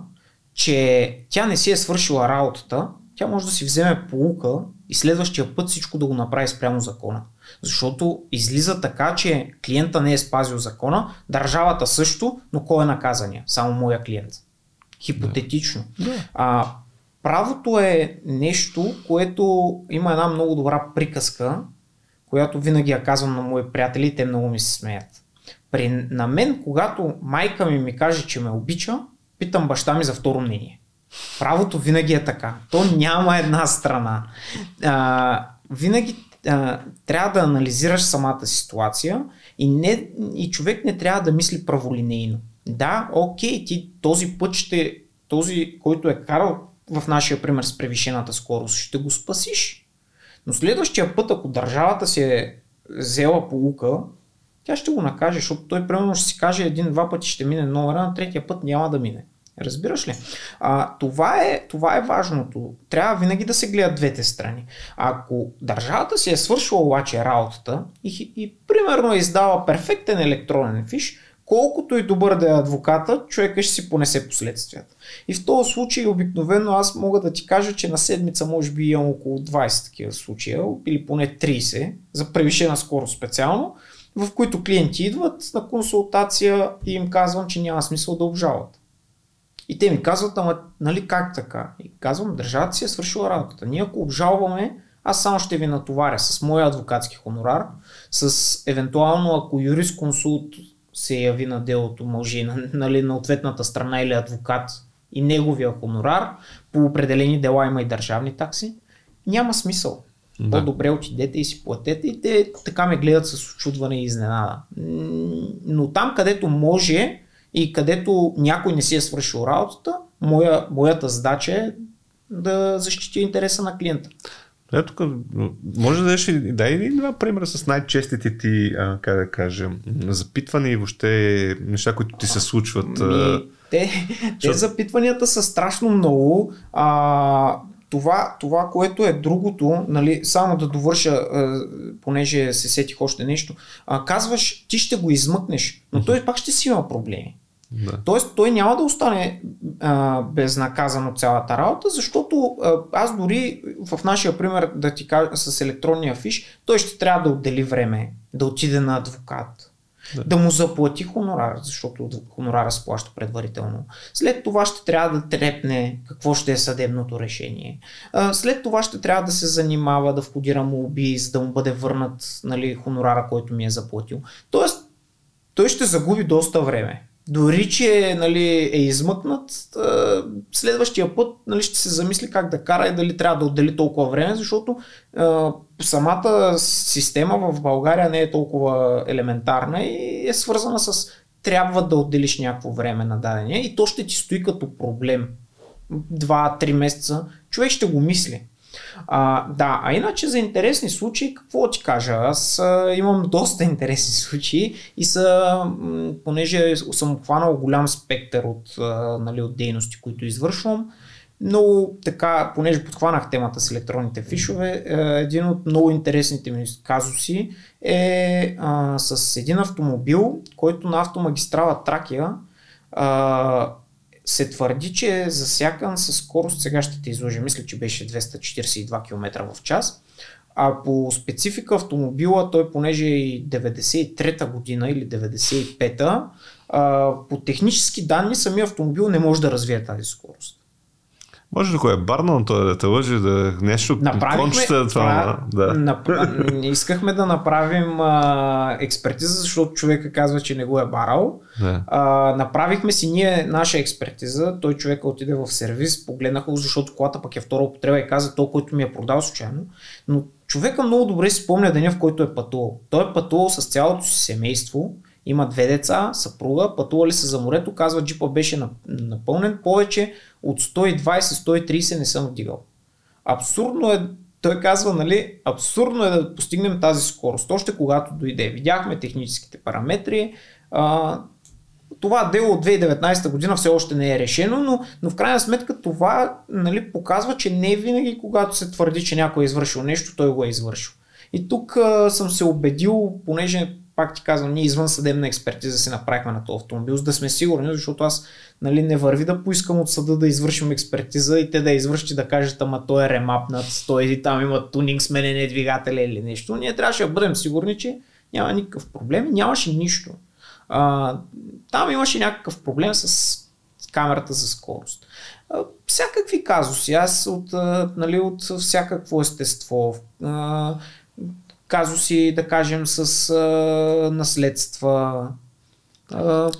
че тя не си е свършила работата, тя може да си вземе полука и следващия път всичко да го направи спрямо закона. Защото излиза така, че клиента не е спазил закона, държавата също, но кой е наказания? Само моя клиент. Хипотетично. Да. А, правото е нещо, което има една много добра приказка, която винаги я казвам на мои приятели те много ми се смеят. При, на мен, когато майка ми ми каже, че ме обича, питам баща ми за второ мнение. Правото винаги е така. То няма една страна. А, винаги а, трябва да анализираш самата ситуация и, не, и човек не трябва да мисли праволинейно. Да, окей, ти този път ще, този, който е карал в нашия пример с превишената скорост, ще го спасиш. Но следващия път, ако държавата си е взела полука, тя ще го накаже, защото той примерно ще си каже един-два пъти ще мине номера, на третия път няма да мине. Разбираш ли? А, това, е, това е важното. Трябва винаги да се гледат двете страни. Ако държавата си е свършила обаче работата и, и примерно е издава перфектен електронен фиш, колкото и добър да е адвоката, човека ще си понесе последствията. И в този случай обикновено аз мога да ти кажа, че на седмица може би имам около 20 такива случая, или поне 30, за превишена скорост специално, в които клиенти идват на консултация и им казвам, че няма смисъл да обжалват. И те ми казват, ама нали как така? И казвам, държавата си е свършила работата. Ние ако обжалваме, аз само ще ви натоваря с моя адвокатски хонорар, с евентуално ако юрист консулт се яви на делото, може нали, на ответната страна или адвокат и неговия хонорар, по определени дела има и държавни такси, няма смисъл. Да. По-добре отидете и си платете и те така ме гледат с очудване и изненада. Но там, където може и където някой не си е свършил работата, моя, моята задача е да защити интереса на клиента. Ето тук, може да дадеш и дай един два примера с най-честите ти, а, как да кажа, запитвания и въобще неща, които ти се случват. Ми, те, те запитванията са страшно много. А, това, това, което е другото, нали, само да довърша, а, понеже се сетих още нещо, а, казваш, ти ще го измъкнеш, но той пак ще си има проблеми. Да. Тоест той няма да остане а, безнаказано цялата работа, защото а, аз дори в нашия пример да ти кажа с електронния фиш, той ще трябва да отдели време, да отиде на адвокат, да, да му заплати хонорар, защото хонорара се плаща предварително. След това ще трябва да трепне какво ще е съдебното решение. А, след това ще трябва да се занимава да входира молби, за да му бъде върнат нали, хонорара, който ми е заплатил. Тоест той ще загуби доста време дори че нали, е измъкнат, следващия път нали, ще се замисли как да кара и дали трябва да отдели толкова време, защото самата система в България не е толкова елементарна и е свързана с трябва да отделиш някакво време на дадения и то ще ти стои като проблем. Два-три месеца. Човек ще го мисли. А, да, а иначе за интересни случаи, какво ти кажа? Аз а, имам доста интересни случаи и са, понеже съм хванал голям спектър от, а, нали, от дейности, които извършвам, но така, понеже подхванах темата с електронните фишове, е, един от много интересните ми казуси е а, с един автомобил, който на автомагистрала Тракия се твърди, че е засякан със скорост, сега ще те изложа, мисля, че беше 242 км в час. А по специфика автомобила, той понеже е и 93-та година или 95-та, по технически данни самия автомобил не може да развие тази скорост. Може да кой е барнал той да те лъжи, да нещо Направихме, кончета, това. Да. Нап... искахме да направим а, експертиза, защото човека казва, че не го е барал. Да. А, направихме си ние наша експертиза. Той човека отиде в сервис, погледнаха защото колата пък е втора употреба и каза, то, който ми е продал случайно. Но човека много добре си спомня деня, в който е пътувал. Той е пътувал с цялото си семейство, има две деца, съпруга, пътували се за морето, казва джипа беше напълнен, повече от 120-130 не съм вдигал. Абсурдно е, той казва, нали, абсурдно е да постигнем тази скорост, още когато дойде. Видяхме техническите параметри, а, това дело от 2019 година все още не е решено, но, но в крайна сметка това нали, показва, че не винаги, когато се твърди, че някой е извършил нещо, той го е извършил. И тук а, съм се убедил, понеже пак ти казвам, ние извън съдебна експертиза си направихме на този автомобил, за да сме сигурни, защото аз нали, не върви да поискам от съда да извършим експертиза и те да извърши да кажат, ама той е ремапнат, той там има тунинг сменене двигателя или нещо. Ние трябваше да бъдем сигурни, че няма никакъв проблем и нямаше нищо. А, там имаше някакъв проблем с камерата за скорост. А, всякакви казуси, аз от, нали, от всякакво естество. А, казуси, да кажем, с а, наследства,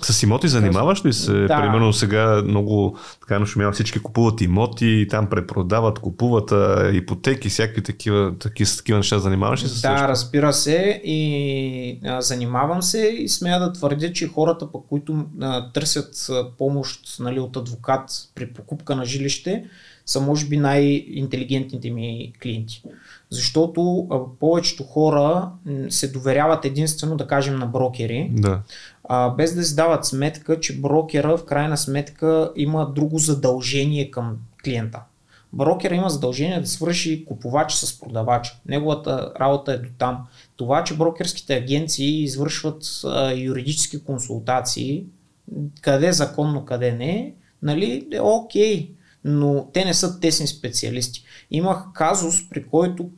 с имоти занимаваш ли се? Да. Примерно сега много така нашумява всички купуват имоти, там препродават, купуват а, ипотеки, всякакви такива, такива, такива неща. Занимаваш ли се? Да, също? разбира се и а, занимавам се и смея да твърдя, че хората, пък, които а, търсят помощ нали, от адвокат при покупка на жилище, са може би най-интелигентните ми клиенти. Защото а, повечето хора се доверяват единствено, да кажем, на брокери. Да а, без да си дават сметка, че брокера в крайна сметка има друго задължение към клиента. Брокера има задължение да свърши купувач с продавач. Неговата работа е до там. Това, че брокерските агенции извършват а, юридически консултации, къде законно, къде не, нали, е окей, но те не са тесни специалисти. Имах казус, при който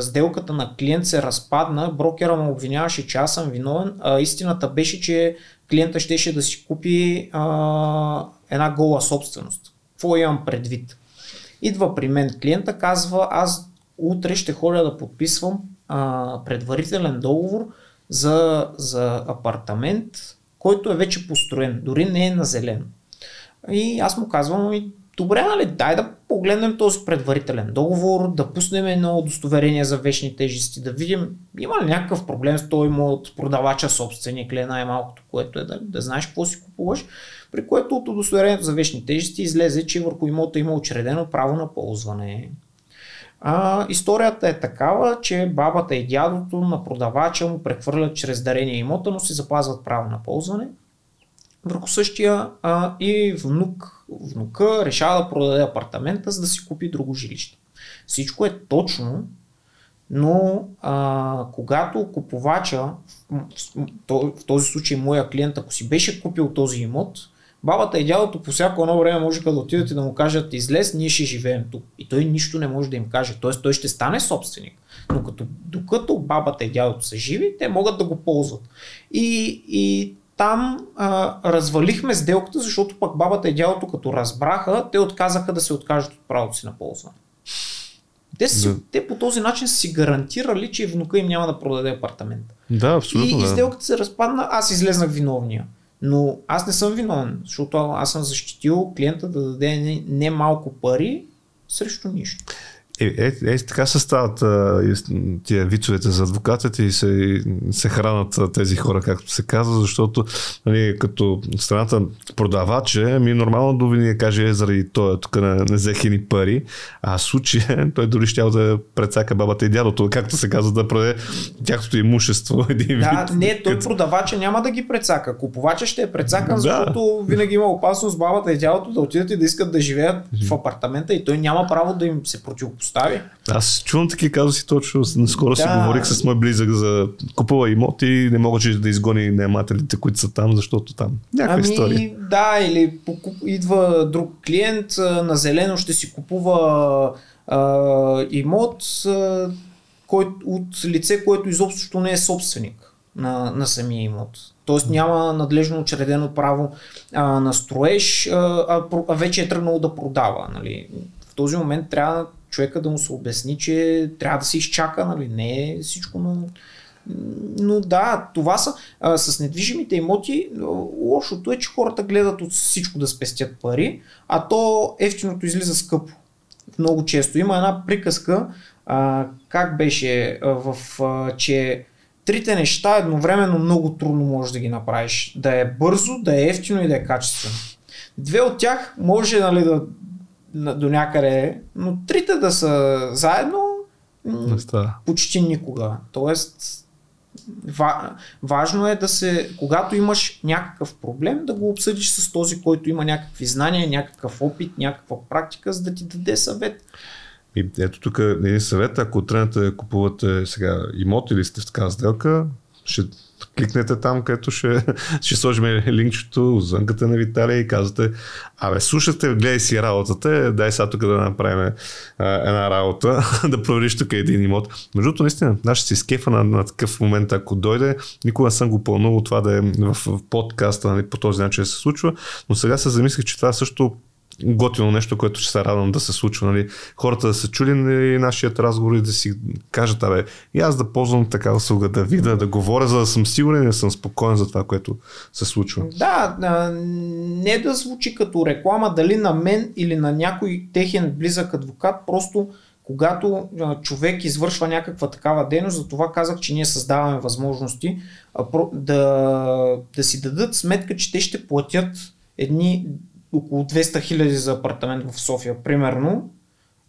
сделката на клиент се разпадна, брокера му обвиняваше, че аз съм виновен, а истината беше, че клиента щеше да си купи а, една гола собственост. Какво имам предвид? Идва при мен клиента, казва, аз утре ще ходя да подписвам а, предварителен договор за, за апартамент, който е вече построен, дори не е на зелено. И аз му казвам, добре, нали, дай да погледнем този предварителен договор, да пуснем едно удостоверение за вечни тежести, да видим има ли някакъв проблем с той от продавача собственик или най-малкото, което е да, да знаеш какво си купуваш, при което от удостоверението за вечни тежести излезе, че върху имота има учредено право на ползване. А, историята е такава, че бабата и дядото на продавача му прехвърлят чрез дарение имота, но си запазват право на ползване върху същия а, и внук, внука решава да продаде апартамента, за да си купи друго жилище. Всичко е точно, но а, когато купувача, в този случай моя клиент, ако си беше купил този имот, бабата и дядото по всяко едно време можеха да отидат и да му кажат излез, ние ще живеем тук. И той нищо не може да им каже. Т.е. той ще стане собственик. Но като, докато бабата и дядото са живи, те могат да го ползват. И, и там а, развалихме сделката, защото пък бабата и дядото като разбраха, те отказаха да се откажат от правото си на ползване. Те, си, да. те по този начин си гарантирали, че внука им няма да продаде апартамент. Да, абсолютно. И, да. и сделката се разпадна, аз излезнах виновния. Но аз не съм виновен, защото аз съм защитил клиента да даде не, не малко пари срещу нищо. Е, е, е, така се стават а, тия вицовете за адвокатите и се, се хранат тези хора, както се казва, защото нали, като страната продавача, ми нормално да ви каже е, заради това, тук не, не взех ни пари, а случая той дори ще да прецака бабата и дядото, както се казва, да продаде тяхното имущество. Един да, вид. не, той продавача няма да ги прецака. Купувача ще е прецакан, да. защото винаги има опасност бабата и дядото да отидат и да искат да живеят в апартамента и той няма право да им се противопостави постави. Аз чувам такива казуси точно. Наскоро да. си говорих с мой близък за купува имоти и не мога да изгони наемателите, които са там, защото там някаква ами, история. Да, или покуп... идва друг клиент, на зелено ще си купува а, имот а, кой, от лице, което изобщо не е собственик на, на самия имот. Тоест няма надлежно учредено право а, на строеж, а, а, а вече е тръгнало да продава. Нали. В този момент трябва човека да му се обясни, че трябва да се изчака, нали? не е всичко на... Но да, това са а, с недвижимите имоти. Лошото е, че хората гледат от всичко да спестят пари, а то ефтиното излиза скъпо. Много често. Има една приказка, а, как беше, а, в, а, че трите неща едновременно много трудно можеш да ги направиш. Да е бързо, да е ефтино и да е качествено. Две от тях може нали, да, до някъде, но трите да са заедно почти никога. Тоест, ва, важно е да се, когато имаш някакъв проблем, да го обсъдиш с този, който има някакви знания, някакъв опит, някаква практика, за да ти даде съвет. И ето тук един съвет, ако тръгнете да купувате сега имот или сте в такава сделка, ще кликнете там, където ще, ще сложим линкчето, зънката на Виталия и казвате, абе, слушате, гледай си работата, дай сега тук да направим а, една работа, да провериш тук един имот. Между другото, наистина, аз си скефа на, на такъв момент, ако дойде, никога не съм го пълнувал това да е в, в подкаста, нали, по този начин да се случва, но сега се замислих, че това също готино нещо, което ще се радвам да се случва. Нали? Хората да са чули нали, нашият разговор и да си кажат, абе, и аз да ползвам така услуга, да видя, да говоря, за да съм сигурен и да съм спокоен за това, което се случва. Да, не да звучи като реклама, дали на мен или на някой техен близък адвокат, просто когато човек извършва някаква такава дейност, за това казах, че ние създаваме възможности да, да си дадат сметка, че те ще платят едни около 200 хиляди за апартамент в София, примерно,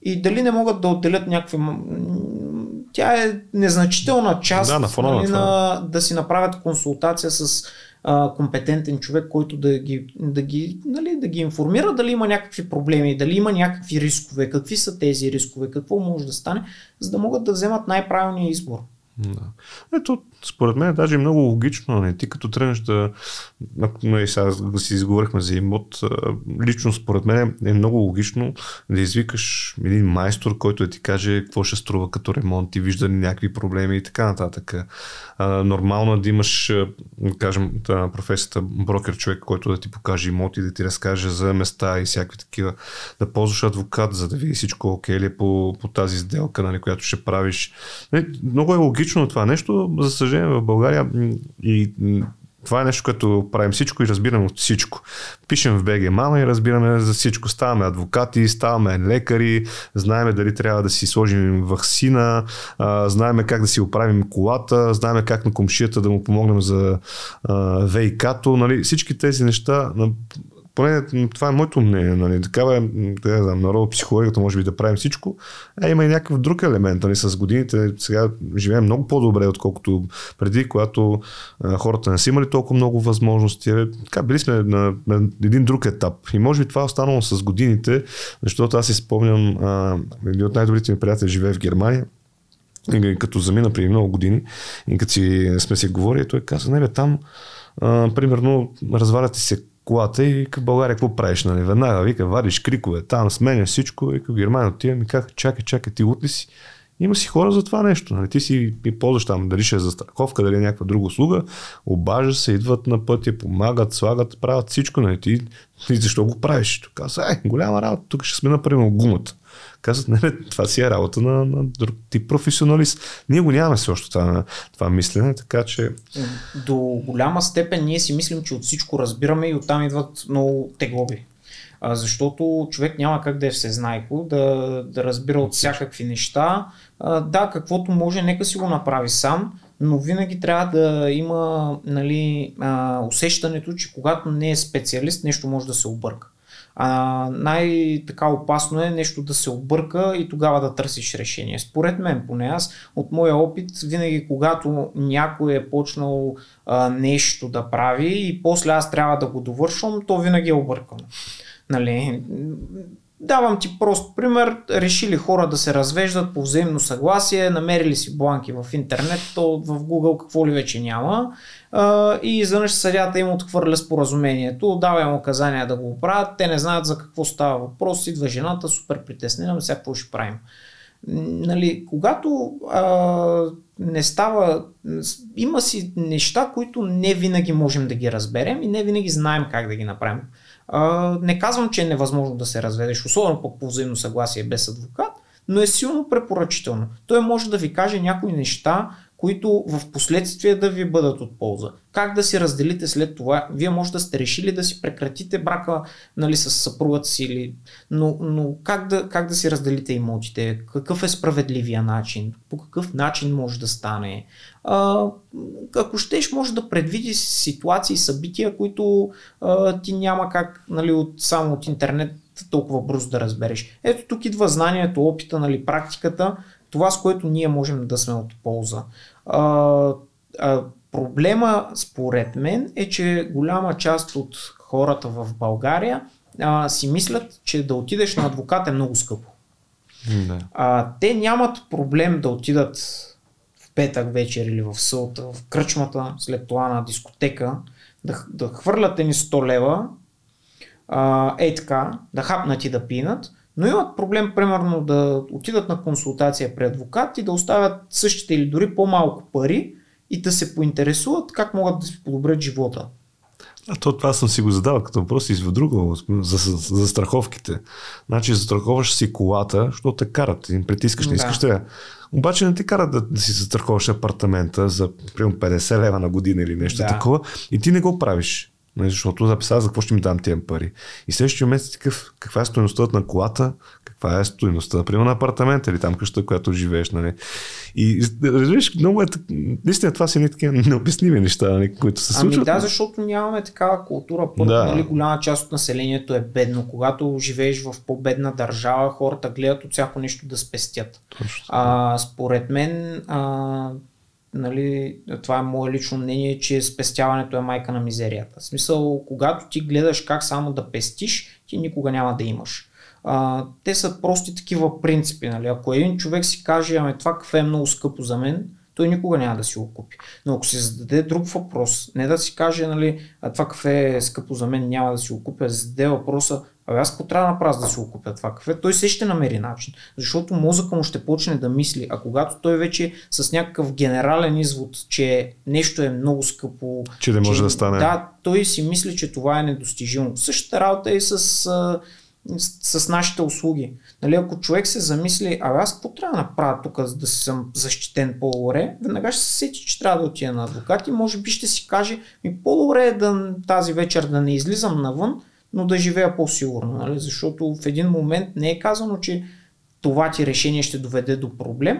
и дали не могат да отделят някакви... Тя е незначителна част да, на, фона нали, на, да си направят консултация с а, компетентен човек, който да ги, да, ги, нали, да ги информира дали има някакви проблеми, дали има някакви рискове, какви са тези рискове, какво може да стане, за да могат да вземат най-правилния избор. Да. Ето, според мен е даже много логично. Не? Ти като тръгнеш да... и сега да си изговорихме за имот, лично според мен е много логично да извикаш един майстор, който да ти каже какво ще струва като ремонт и вижда някакви проблеми и така нататък. нормално е да имаш, кажем, професията брокер човек, който да ти покаже имот и да ти разкаже за места и всякакви такива. Да ползваш адвокат, за да види всичко окей ли е по, по тази сделка, нали, която ще правиш. Много е логично това нещо. За съжаление в България и това е нещо, което правим всичко и разбираме от всичко. Пишем в БГ Мама и разбираме за всичко. Ставаме адвокати, ставаме лекари, знаеме дали трябва да си сложим вакцина, знаеме как да си оправим колата, знаеме как на комшията да му помогнем за ВИК-то. Нали? Всички тези неща поне това е моето мнение, нали, такава е, да знам, народопсихологията може би да правим всичко, а има и някакъв друг елемент, нали, с годините сега живеем много по-добре, отколкото преди, когато а, хората не са имали толкова много възможности, така, били сме на, на, един друг етап. И може би това е останало с годините, защото аз си спомням, а, един от най-добрите ми приятели живее в Германия, като замина преди много години и като си, сме си говорили, той каза, не бе, там а, примерно разваляте се колата и в България какво правиш, нали? Веднага вика, вадиш крикове, там сменя всичко, и в Германия отивам и как, чакай, чакай, ти утли си. Има си хора за това нещо. Нали? Ти си и ползваш там, дали ще е за страховка, дали е някаква друга услуга, обажа се, идват на пътя, помагат, слагат, правят всичко. Нали? Ти, ти защо го правиш? Тук казва, е, голяма работа, тук ще сме например гумата. Казват, не, бе, това си е работа на, на друг тип професионалист. Ние го нямаме също това, това мислене, така че... До голяма степен ние си мислим, че от всичко разбираме и оттам идват много теглоби. А, защото човек няма как да е всезнайко, да, да разбира от всякакви неща. А, да, каквото може, нека си го направи сам, но винаги трябва да има нали, а, усещането, че когато не е специалист, нещо може да се обърка. А, най-така опасно е нещо да се обърка и тогава да търсиш решение. Според мен, поне аз, от моя опит, винаги когато някой е почнал а, нещо да прави и после аз трябва да го довършвам, то винаги е объркано. Нали? Давам ти прост пример. Решили хора да се развеждат по взаимно съгласие, намерили си бланки в интернет, то в Google какво ли вече няма. И изведнъж съдята им отхвърля споразумението, дава им указания да го правят, те не знаят за какво става въпрос, идва жената, супер притеснена, сега какво ще правим. Нали, когато а, не става, има си неща, които не винаги можем да ги разберем и не винаги знаем как да ги направим. А, не казвам, че е невъзможно да се разведеш, особено по взаимно съгласие без адвокат, но е силно препоръчително. Той може да ви каже някои неща, които в последствие да ви бъдат от полза. Как да си разделите след това? Вие може да сте решили да си прекратите брака нали, с съпругата си, или... но, но как, да, как да си разделите имотите? Какъв е справедливия начин? По какъв начин може да стане? А, ако щеш, може да предвиди ситуации, събития, които а, ти няма как нали, от, само от интернет толкова бързо да разбереш. Ето тук идва знанието, опита, нали, практиката, това с което ние можем да сме от полза. А, а, проблема, според мен, е, че голяма част от хората в България а, си мислят, че да отидеш на адвокат е много скъпо. Да. А, те нямат проблем да отидат в петък вечер или в сълта, в кръчмата, след това на дискотека, да, да хвърлят ни 100 лева, а, е така, да хапнат и да пинат, но имат проблем, примерно, да отидат на консултация при адвокат и да оставят същите или дори по-малко пари и да се поинтересуват как могат да си подобрят живота. А то това съм си го задавал като въпрос и в друго, за, за, за страховките. Значи застраховаш си колата, защото те карат, им притискаш, не искаш да. Обаче не ти карат да, да си застраховаш апартамента за примерно 50 лева на година или нещо да. такова и ти не го правиш. Нали, защото записава за какво ще ми дам тия пари. И следващия месец такъв, каква е стоеността на колата, каква е стоеността, например, на апартамента или там къща, която живееш. Нали. И разбираш, много е, наистина това са ни такива необясними неща, нали, които се случват. Ами да, защото нямаме такава култура. Първо, да. нали, голяма част от населението е бедно. Когато живееш в по-бедна държава, хората гледат от всяко нещо да спестят. Точно. А, според мен, а, нали, това е мое лично мнение, че спестяването е майка на мизерията. В смисъл, когато ти гледаш как само да пестиш, ти никога няма да имаш. А, те са прости такива принципи. Нали? Ако един човек си каже, ами това кафе е много скъпо за мен, той никога няма да си го купи. Но ако се зададе друг въпрос, не да си каже, нали, това кафе е скъпо за мен, няма да си го купя, зададе въпроса, Абе аз какво трябва да направя да си го купя това кафе? Той се ще намери начин. Защото мозъка му ще почне да мисли. А когато той вече с някакъв генерален извод, че нещо е много скъпо. Че не може че, да стане. Да, той си мисли, че това е недостижимо. Същата работа е и с, с, с нашите услуги. Нали, ако човек се замисли, а аз какво трябва да направя тук, за да съм защитен по-добре, веднага ще се сети, че трябва да отида на адвокат и може би ще си каже, ми по-добре е да тази вечер да не излизам навън, но да живея по-сигурно, нали? защото в един момент не е казано, че това ти решение ще доведе до проблем,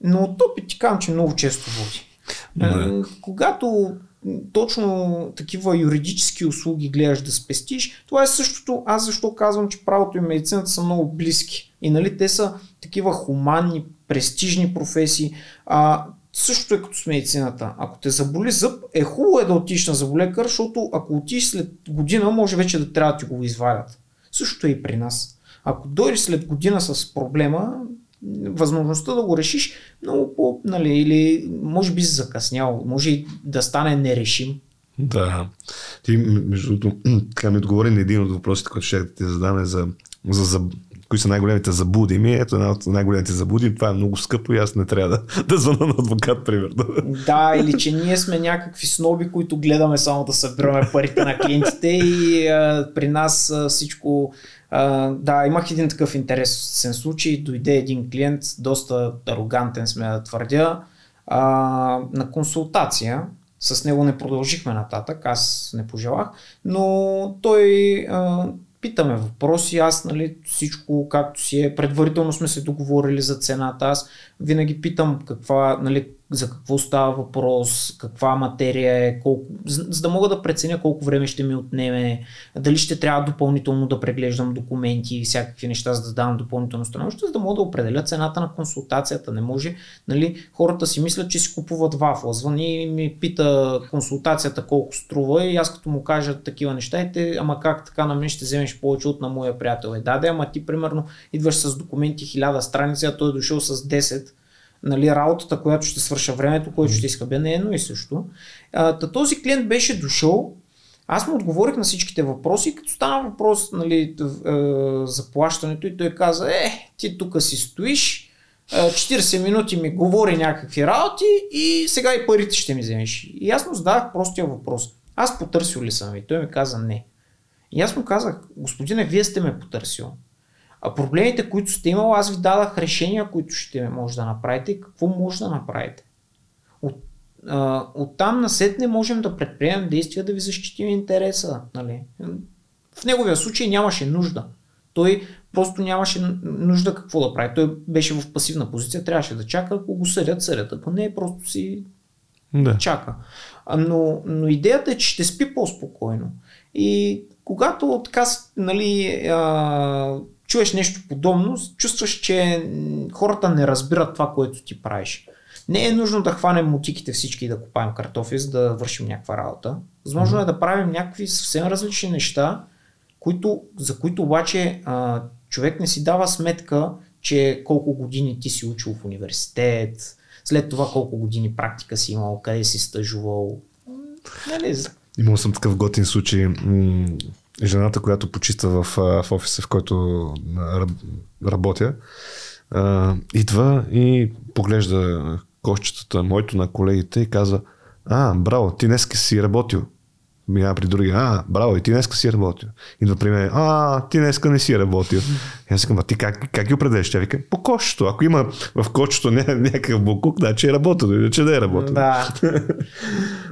но от опит ти казвам, че много често води. Не. Когато точно такива юридически услуги гледаш да спестиш, това е същото. Аз защо казвам, че правото и медицината са много близки. И нали, те са такива хуманни, престижни професии. А, Същото е като с медицината. Ако те заболи зъб, е хубаво е да отиш на заболекар, защото ако отиш след година, може вече да трябва да ти го извадят. Същото е и при нас. Ако дойдеш след година с проблема, възможността да го решиш много по, нали, или може би си закъснял, може и да стане нерешим. Да. Ти, между другото, така ми отговори на един от въпросите, който ще ти задаме за, за, за кои са най-големите заблуди ми. Ето една от най-големите заблуди. Това е много скъпо и аз не трябва да, да звъна на адвокат, примерно. Да, или че ние сме някакви сноби, които гледаме само да събираме парите на клиентите и а, при нас а, всичко а, да, имах един такъв интересен случай. Дойде един клиент, доста арогантен сме да твърдя, а, на консултация. С него не продължихме нататък, аз не пожелах, но той а, питаме въпроси, аз нали, всичко както си е, предварително сме се договорили за цената, аз винаги питам каква, нали, за какво става въпрос, каква материя е, колко, за, да мога да преценя колко време ще ми отнеме, дали ще трябва допълнително да преглеждам документи и всякакви неща, за да давам допълнително становище, за да мога да определя цената на консултацията. Не може, нали, хората си мислят, че си купуват вафла. Звъни и ми пита консултацията колко струва и аз като му кажа такива неща, и те, ама как така на мен ще вземеш повече от на моя приятел. Е, да, да, ама ти примерно идваш с документи 1000 страници, а той е дошъл с 10 нали, работата, която ще свърша времето, което ще бе, не е едно и също. А, този клиент беше дошъл, аз му отговорих на всичките въпроси, като стана въпрос нали, за плащането и той каза, е, ти тук си стоиш, 40 минути ми говори някакви работи и сега и парите ще ми вземеш. И аз му задавах простия въпрос. Аз потърсил ли съм ви? Той ми каза не. И аз му казах, господине, вие сте ме потърсил. А проблемите, които сте имал, аз ви дадах решения, които ще може да направите и какво може да направите. от, а, оттам насетне можем да предприемем действия да ви защитим интереса. Нали? В неговия случай нямаше нужда. Той просто нямаше нужда какво да прави. Той беше в пасивна позиция, трябваше да чака, ако го съдят, съдят. Ако не, просто си да. чака. Но, но идеята е, че ще спи по-спокойно. И когато така, нали, а, чуеш нещо подобно, чувстваш, че хората не разбират това, което ти правиш. Не е нужно да хванем мотиките всички и да купаем картофи, за да вършим някаква работа. Възможно mm-hmm. е да правим някакви съвсем различни неща, които, за които обаче а, човек не си дава сметка, че колко години ти си учил в университет, след това колко години практика си имал, къде си стъжувал. Нали? Имал съм такъв готин случай. Жената, която почиства в, в офиса, в който работя, идва и поглежда кошчетата моето на колегите и казва, а, браво, ти днес си работил минава при други, а, браво, и ти днеска си работил. Идва при мен, а, ти днеска не си работил. И аз казвам, а ти как, как ги определиш? Тя вика, по кошчето. Ако има в кошчето ня, някакъв букук, значи е работил, иначе да е работил. Да.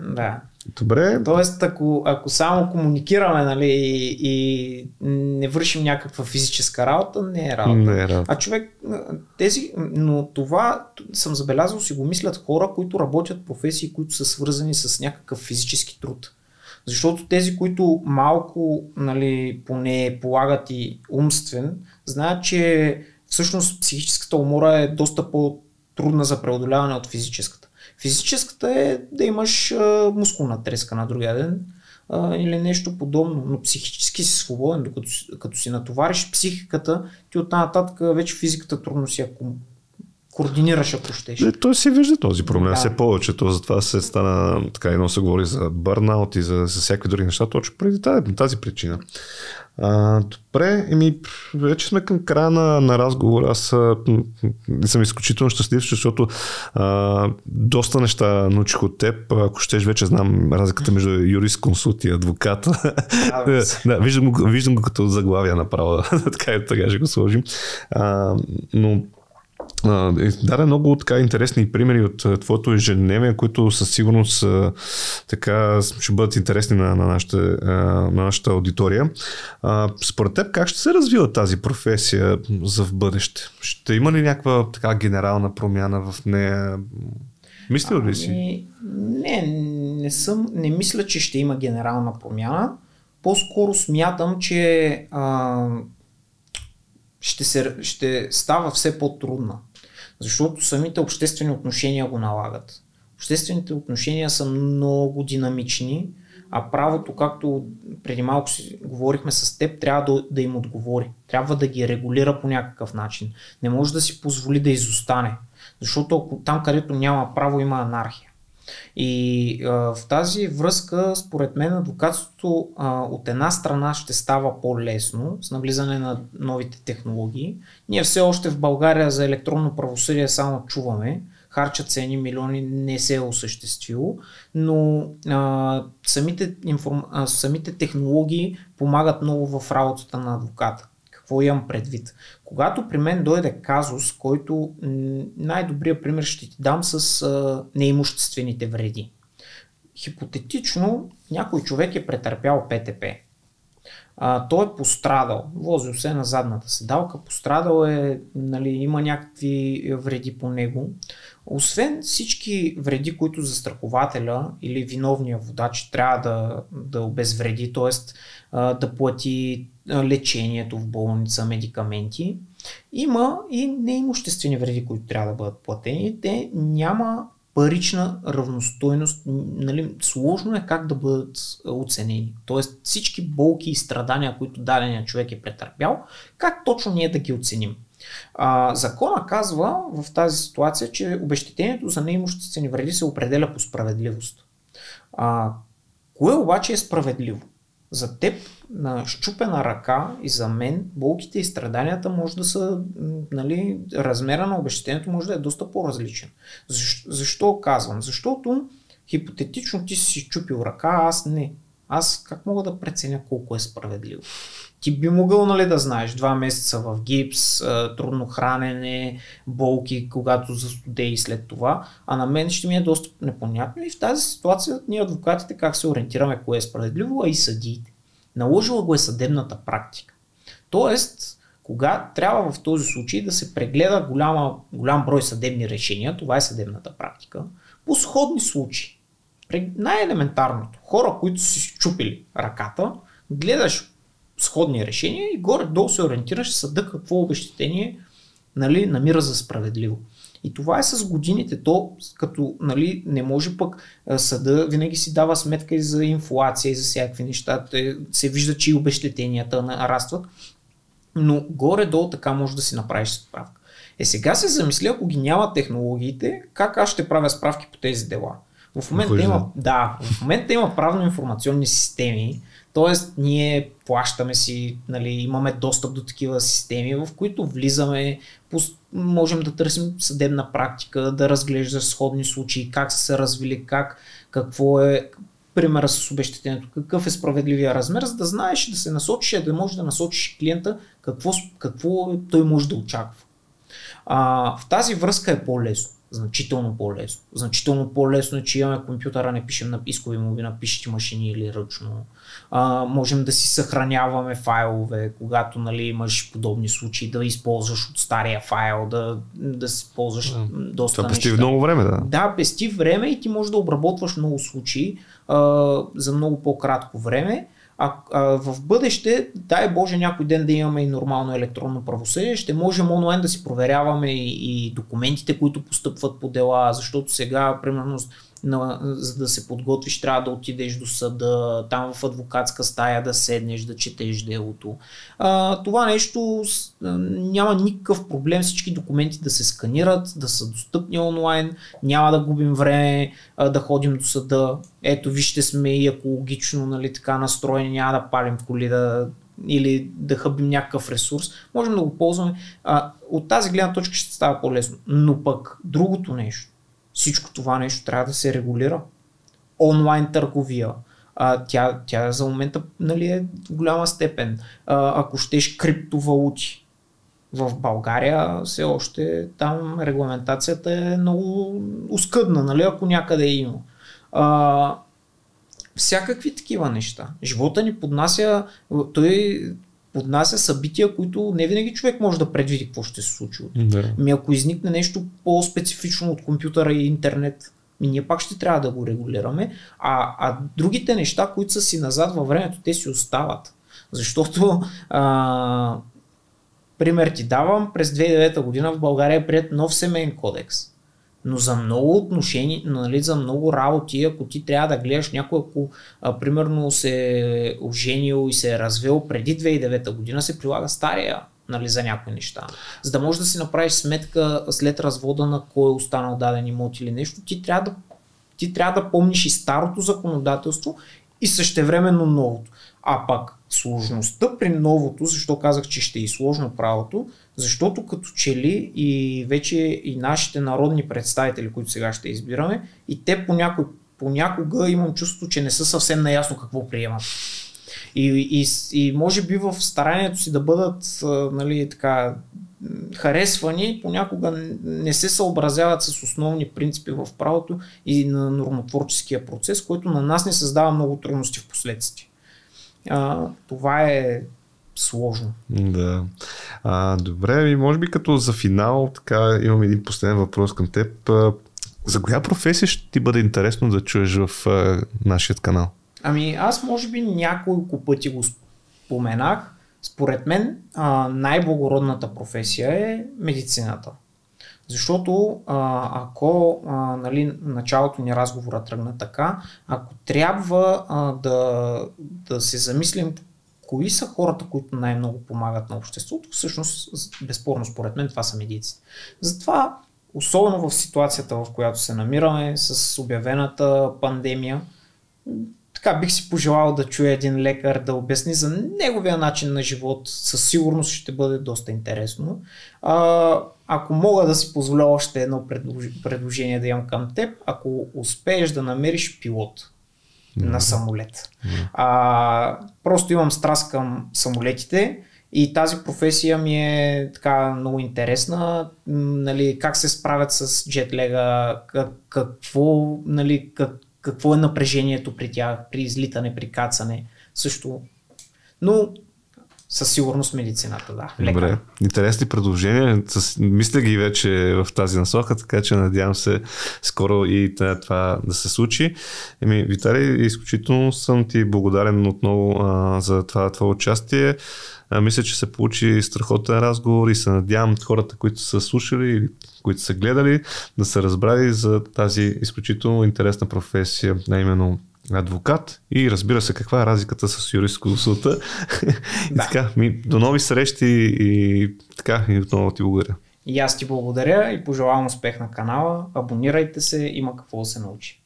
да. Добре. Тоест, ако, ако само комуникираме нали, и, и не вършим някаква физическа работа, не е работа. Не е работа. А човек, тези, но това съм забелязал, си го мислят хора, които работят професии, които са свързани с някакъв физически труд. Защото тези, които малко, нали, поне полагат и умствен, знаят, че всъщност психическата умора е доста по-трудна за преодоляване от физическата. Физическата е да имаш а, мускулна треска на другия ден а, или нещо подобно, но психически си свободен, докато като си натовариш психиката, ти оттам нататък вече физиката трудно си я координираш, ако щеш. Не, той се вижда този проблем да. все повече. То затова се стана така едно се говори за бърнаут и за, за всякакви други неща, точно преди тази, тази причина. А, добре, еми, вече сме към края на, на разговора. Аз а, съм изключително щастлив, защото а, доста неща научих от теб. Ако щеш, вече знам разликата между юрист, консулт и адвокат. да, виждам, го, виждам го като заглавия направо. така, така ще го сложим. А, но даде много така интересни примери от твоето ежедневие, които със сигурност така ще бъдат интересни на, на, нашата, на нашата аудитория. Според теб как ще се развива тази професия за в бъдеще? Ще има ли някаква така генерална промяна в нея? Мислил ли си? Ами, не, не съм, не мисля, че ще има генерална промяна. По-скоро смятам, че а, ще, се, ще става все по-трудна. Защото самите обществени отношения го налагат. Обществените отношения са много динамични, а правото, както преди малко си говорихме с теб, трябва да, да им отговори. Трябва да ги регулира по някакъв начин. Не може да си позволи да изостане. Защото там, където няма право, има анархия. И а, в тази връзка, според мен, адвокатството а, от една страна ще става по-лесно с навлизане на новите технологии. Ние все още в България за електронно правосъдие само чуваме, харчат се едни милиони, не се е осъществило, но а, самите, информ... а, самите технологии помагат много в работата на адвоката. Какво имам предвид? Когато при мен дойде казус, който най-добрият пример ще ти дам с а, неимуществените вреди. Хипотетично някой човек е претърпял ПТП. А, той е пострадал, возил се на задната седалка, пострадал е, нали, има някакви вреди по него. Освен всички вреди, които застрахователя или виновния водач трябва да, да обезвреди, т.е. да плати лечението в болница, медикаменти, има и неимуществени вреди, които трябва да бъдат платени. Те няма парична равностойност, нали, сложно е как да бъдат оценени. Тоест всички болки и страдания, които дадения човек е претърпял, как точно ние да ги оценим. А, закона казва в тази ситуация, че обещетението за неимуществени вреди се определя по справедливост. А, кое обаче е справедливо? За теб на щупена ръка и за мен болките и страданията може да са, нали, размера на обещетението може да е доста по-различен. Защо, защо казвам? Защото хипотетично ти си чупил ръка, аз не. Аз как мога да преценя колко е справедливо? Ти би могъл нали, да знаеш два месеца в гипс, трудно хранене, болки, когато застуде и след това, а на мен ще ми е доста непонятно и в тази ситуация ние адвокатите как се ориентираме кое е справедливо, а и съдиите. Наложила го е съдебната практика. Тоест, кога трябва в този случай да се прегледа голяма, голям брой съдебни решения, това е съдебната практика, по сходни случаи. Най-елементарното. Хора, които си щупили ръката, гледаш сходни решения и горе-долу се ориентираш съда какво обещетение нали, намира за справедливо. И това е с годините. То, като нали, не може пък съда винаги си дава сметка и за инфлация и за всякакви неща. Се вижда, че и обещетенията нарастват. Но горе-долу така може да си направиш справка. Е сега се замисля, ако ги няма технологиите, как аз ще правя справки по тези дела? В момента има, да, в момента има правно-информационни системи, Тоест, ние плащаме си, нали, имаме достъп до такива системи, в които влизаме, можем да търсим съдебна практика, да разглеждаш сходни случаи, как са се развили, как, какво е примера с обещетението, какъв е справедливия размер, за да знаеш да се насочиш, да можеш да насочиш клиента какво, какво той може да очаква. А, в тази връзка е по-лесно значително по-лесно. Значително по-лесно е, че имаме компютъра, не пишем на искови моби, на пишещи машини или ръчно. А, можем да си съхраняваме файлове, когато нали, имаш подобни случаи, да използваш от стария файл, да, да си ползваш да. доста Това пести много време, да. Да, пести време и ти можеш да обработваш много случаи а, за много по-кратко време. А, а в бъдеще, дай Боже някой ден да имаме и нормално електронно правосъдие, ще можем онлайн да си проверяваме и, и документите, които постъпват по дела, защото сега, примерно, на, за да се подготвиш, трябва да отидеш до съда, там в адвокатска стая да седнеш, да четеш делото. А, това нещо няма никакъв проблем всички документи да се сканират, да са достъпни онлайн, няма да губим време а, да ходим до съда. Ето, вижте сме и екологично нали, така настроени, няма да палим коли да, или да хъбим някакъв ресурс, можем да го ползваме. А, от тази гледна точка ще става по-лесно. Но пък другото нещо, всичко това нещо трябва да се регулира. Онлайн търговия. А, тя, тя за момента нали, е в голяма степен. А, ако щеш криптовалути. В България все още там регламентацията е много оскъдна, нали, ако някъде е има. А, всякакви такива неща. Живота ни поднася, той поднася събития, които не винаги човек може да предвиди какво ще се случи. Да. Ми ако изникне нещо по-специфично от компютъра и интернет, ми ние пак ще трябва да го регулираме, а, а другите неща, които са си назад във времето, те си остават. Защото а, пример ти давам, през 2009 година в България е прият нов семейен кодекс. Но за много отношения, нали, за много работи, ако ти трябва да гледаш някой, ако а, примерно се е оженил и се е развел преди 2009 година, се прилага стария нали, за някои неща. За да можеш да си направиш сметка след развода на кой е останал даден имот или нещо, ти трябва да, ти трябва да помниш и старото законодателство и същевременно новото. А пак сложността при новото, защо казах, че ще е и сложно правото, защото като че ли и вече и нашите народни представители, които сега ще избираме, и те понякога, понякога имам чувство, че не са съвсем наясно какво приемат. И, и, и може би в старанието си да бъдат нали, така, харесвани, понякога не се съобразяват с основни принципи в правото и на нормотворческия процес, който на нас не създава много трудности в последствие. А, това е сложно. Да. А, добре, и може би като за финал, така имам един последен въпрос към теб. За коя професия ще ти бъде интересно да чуеш в а, нашия канал? Ами аз може би няколко пъти го споменах. Според мен а, най-благородната професия е медицината. Защото а, ако а, нали, началото ни разговора тръгна така, ако трябва а, да, да се замислим кои са хората, които най-много помагат на обществото, всъщност, безспорно според мен, това са медици. Затова, особено в ситуацията, в която се намираме, с обявената пандемия, така бих си пожелал да чуя един лекар да обясни за неговия начин на живот. Със сигурност ще бъде доста интересно. А, ако мога да си позволя още едно предложение да имам към теб, ако успееш да намериш пилот, на самолет. А, просто имам страст към самолетите и тази професия ми е така много интересна. Нали, как се справят с джетлега, как, какво, нали, как, какво е напрежението при тях, при излитане, при кацане. Също. Но със сигурност медицината, да. Лека. Добре. Интересни предложения. Мисля ги вече в тази насока, така че надявам се скоро и това да се случи. Еми, Виталий, изключително съм ти благодарен отново а, за това това участие. А, мисля, че се получи страхотен разговор и се надявам хората, които са слушали или които са гледали, да са разбрали за тази изключително интересна професия, а именно адвокат и разбира се каква е разликата с юрисконсулта. Да. така, ми, до нови срещи и така и отново ти благодаря. И аз ти благодаря и пожелавам успех на канала. Абонирайте се, има какво да се научи.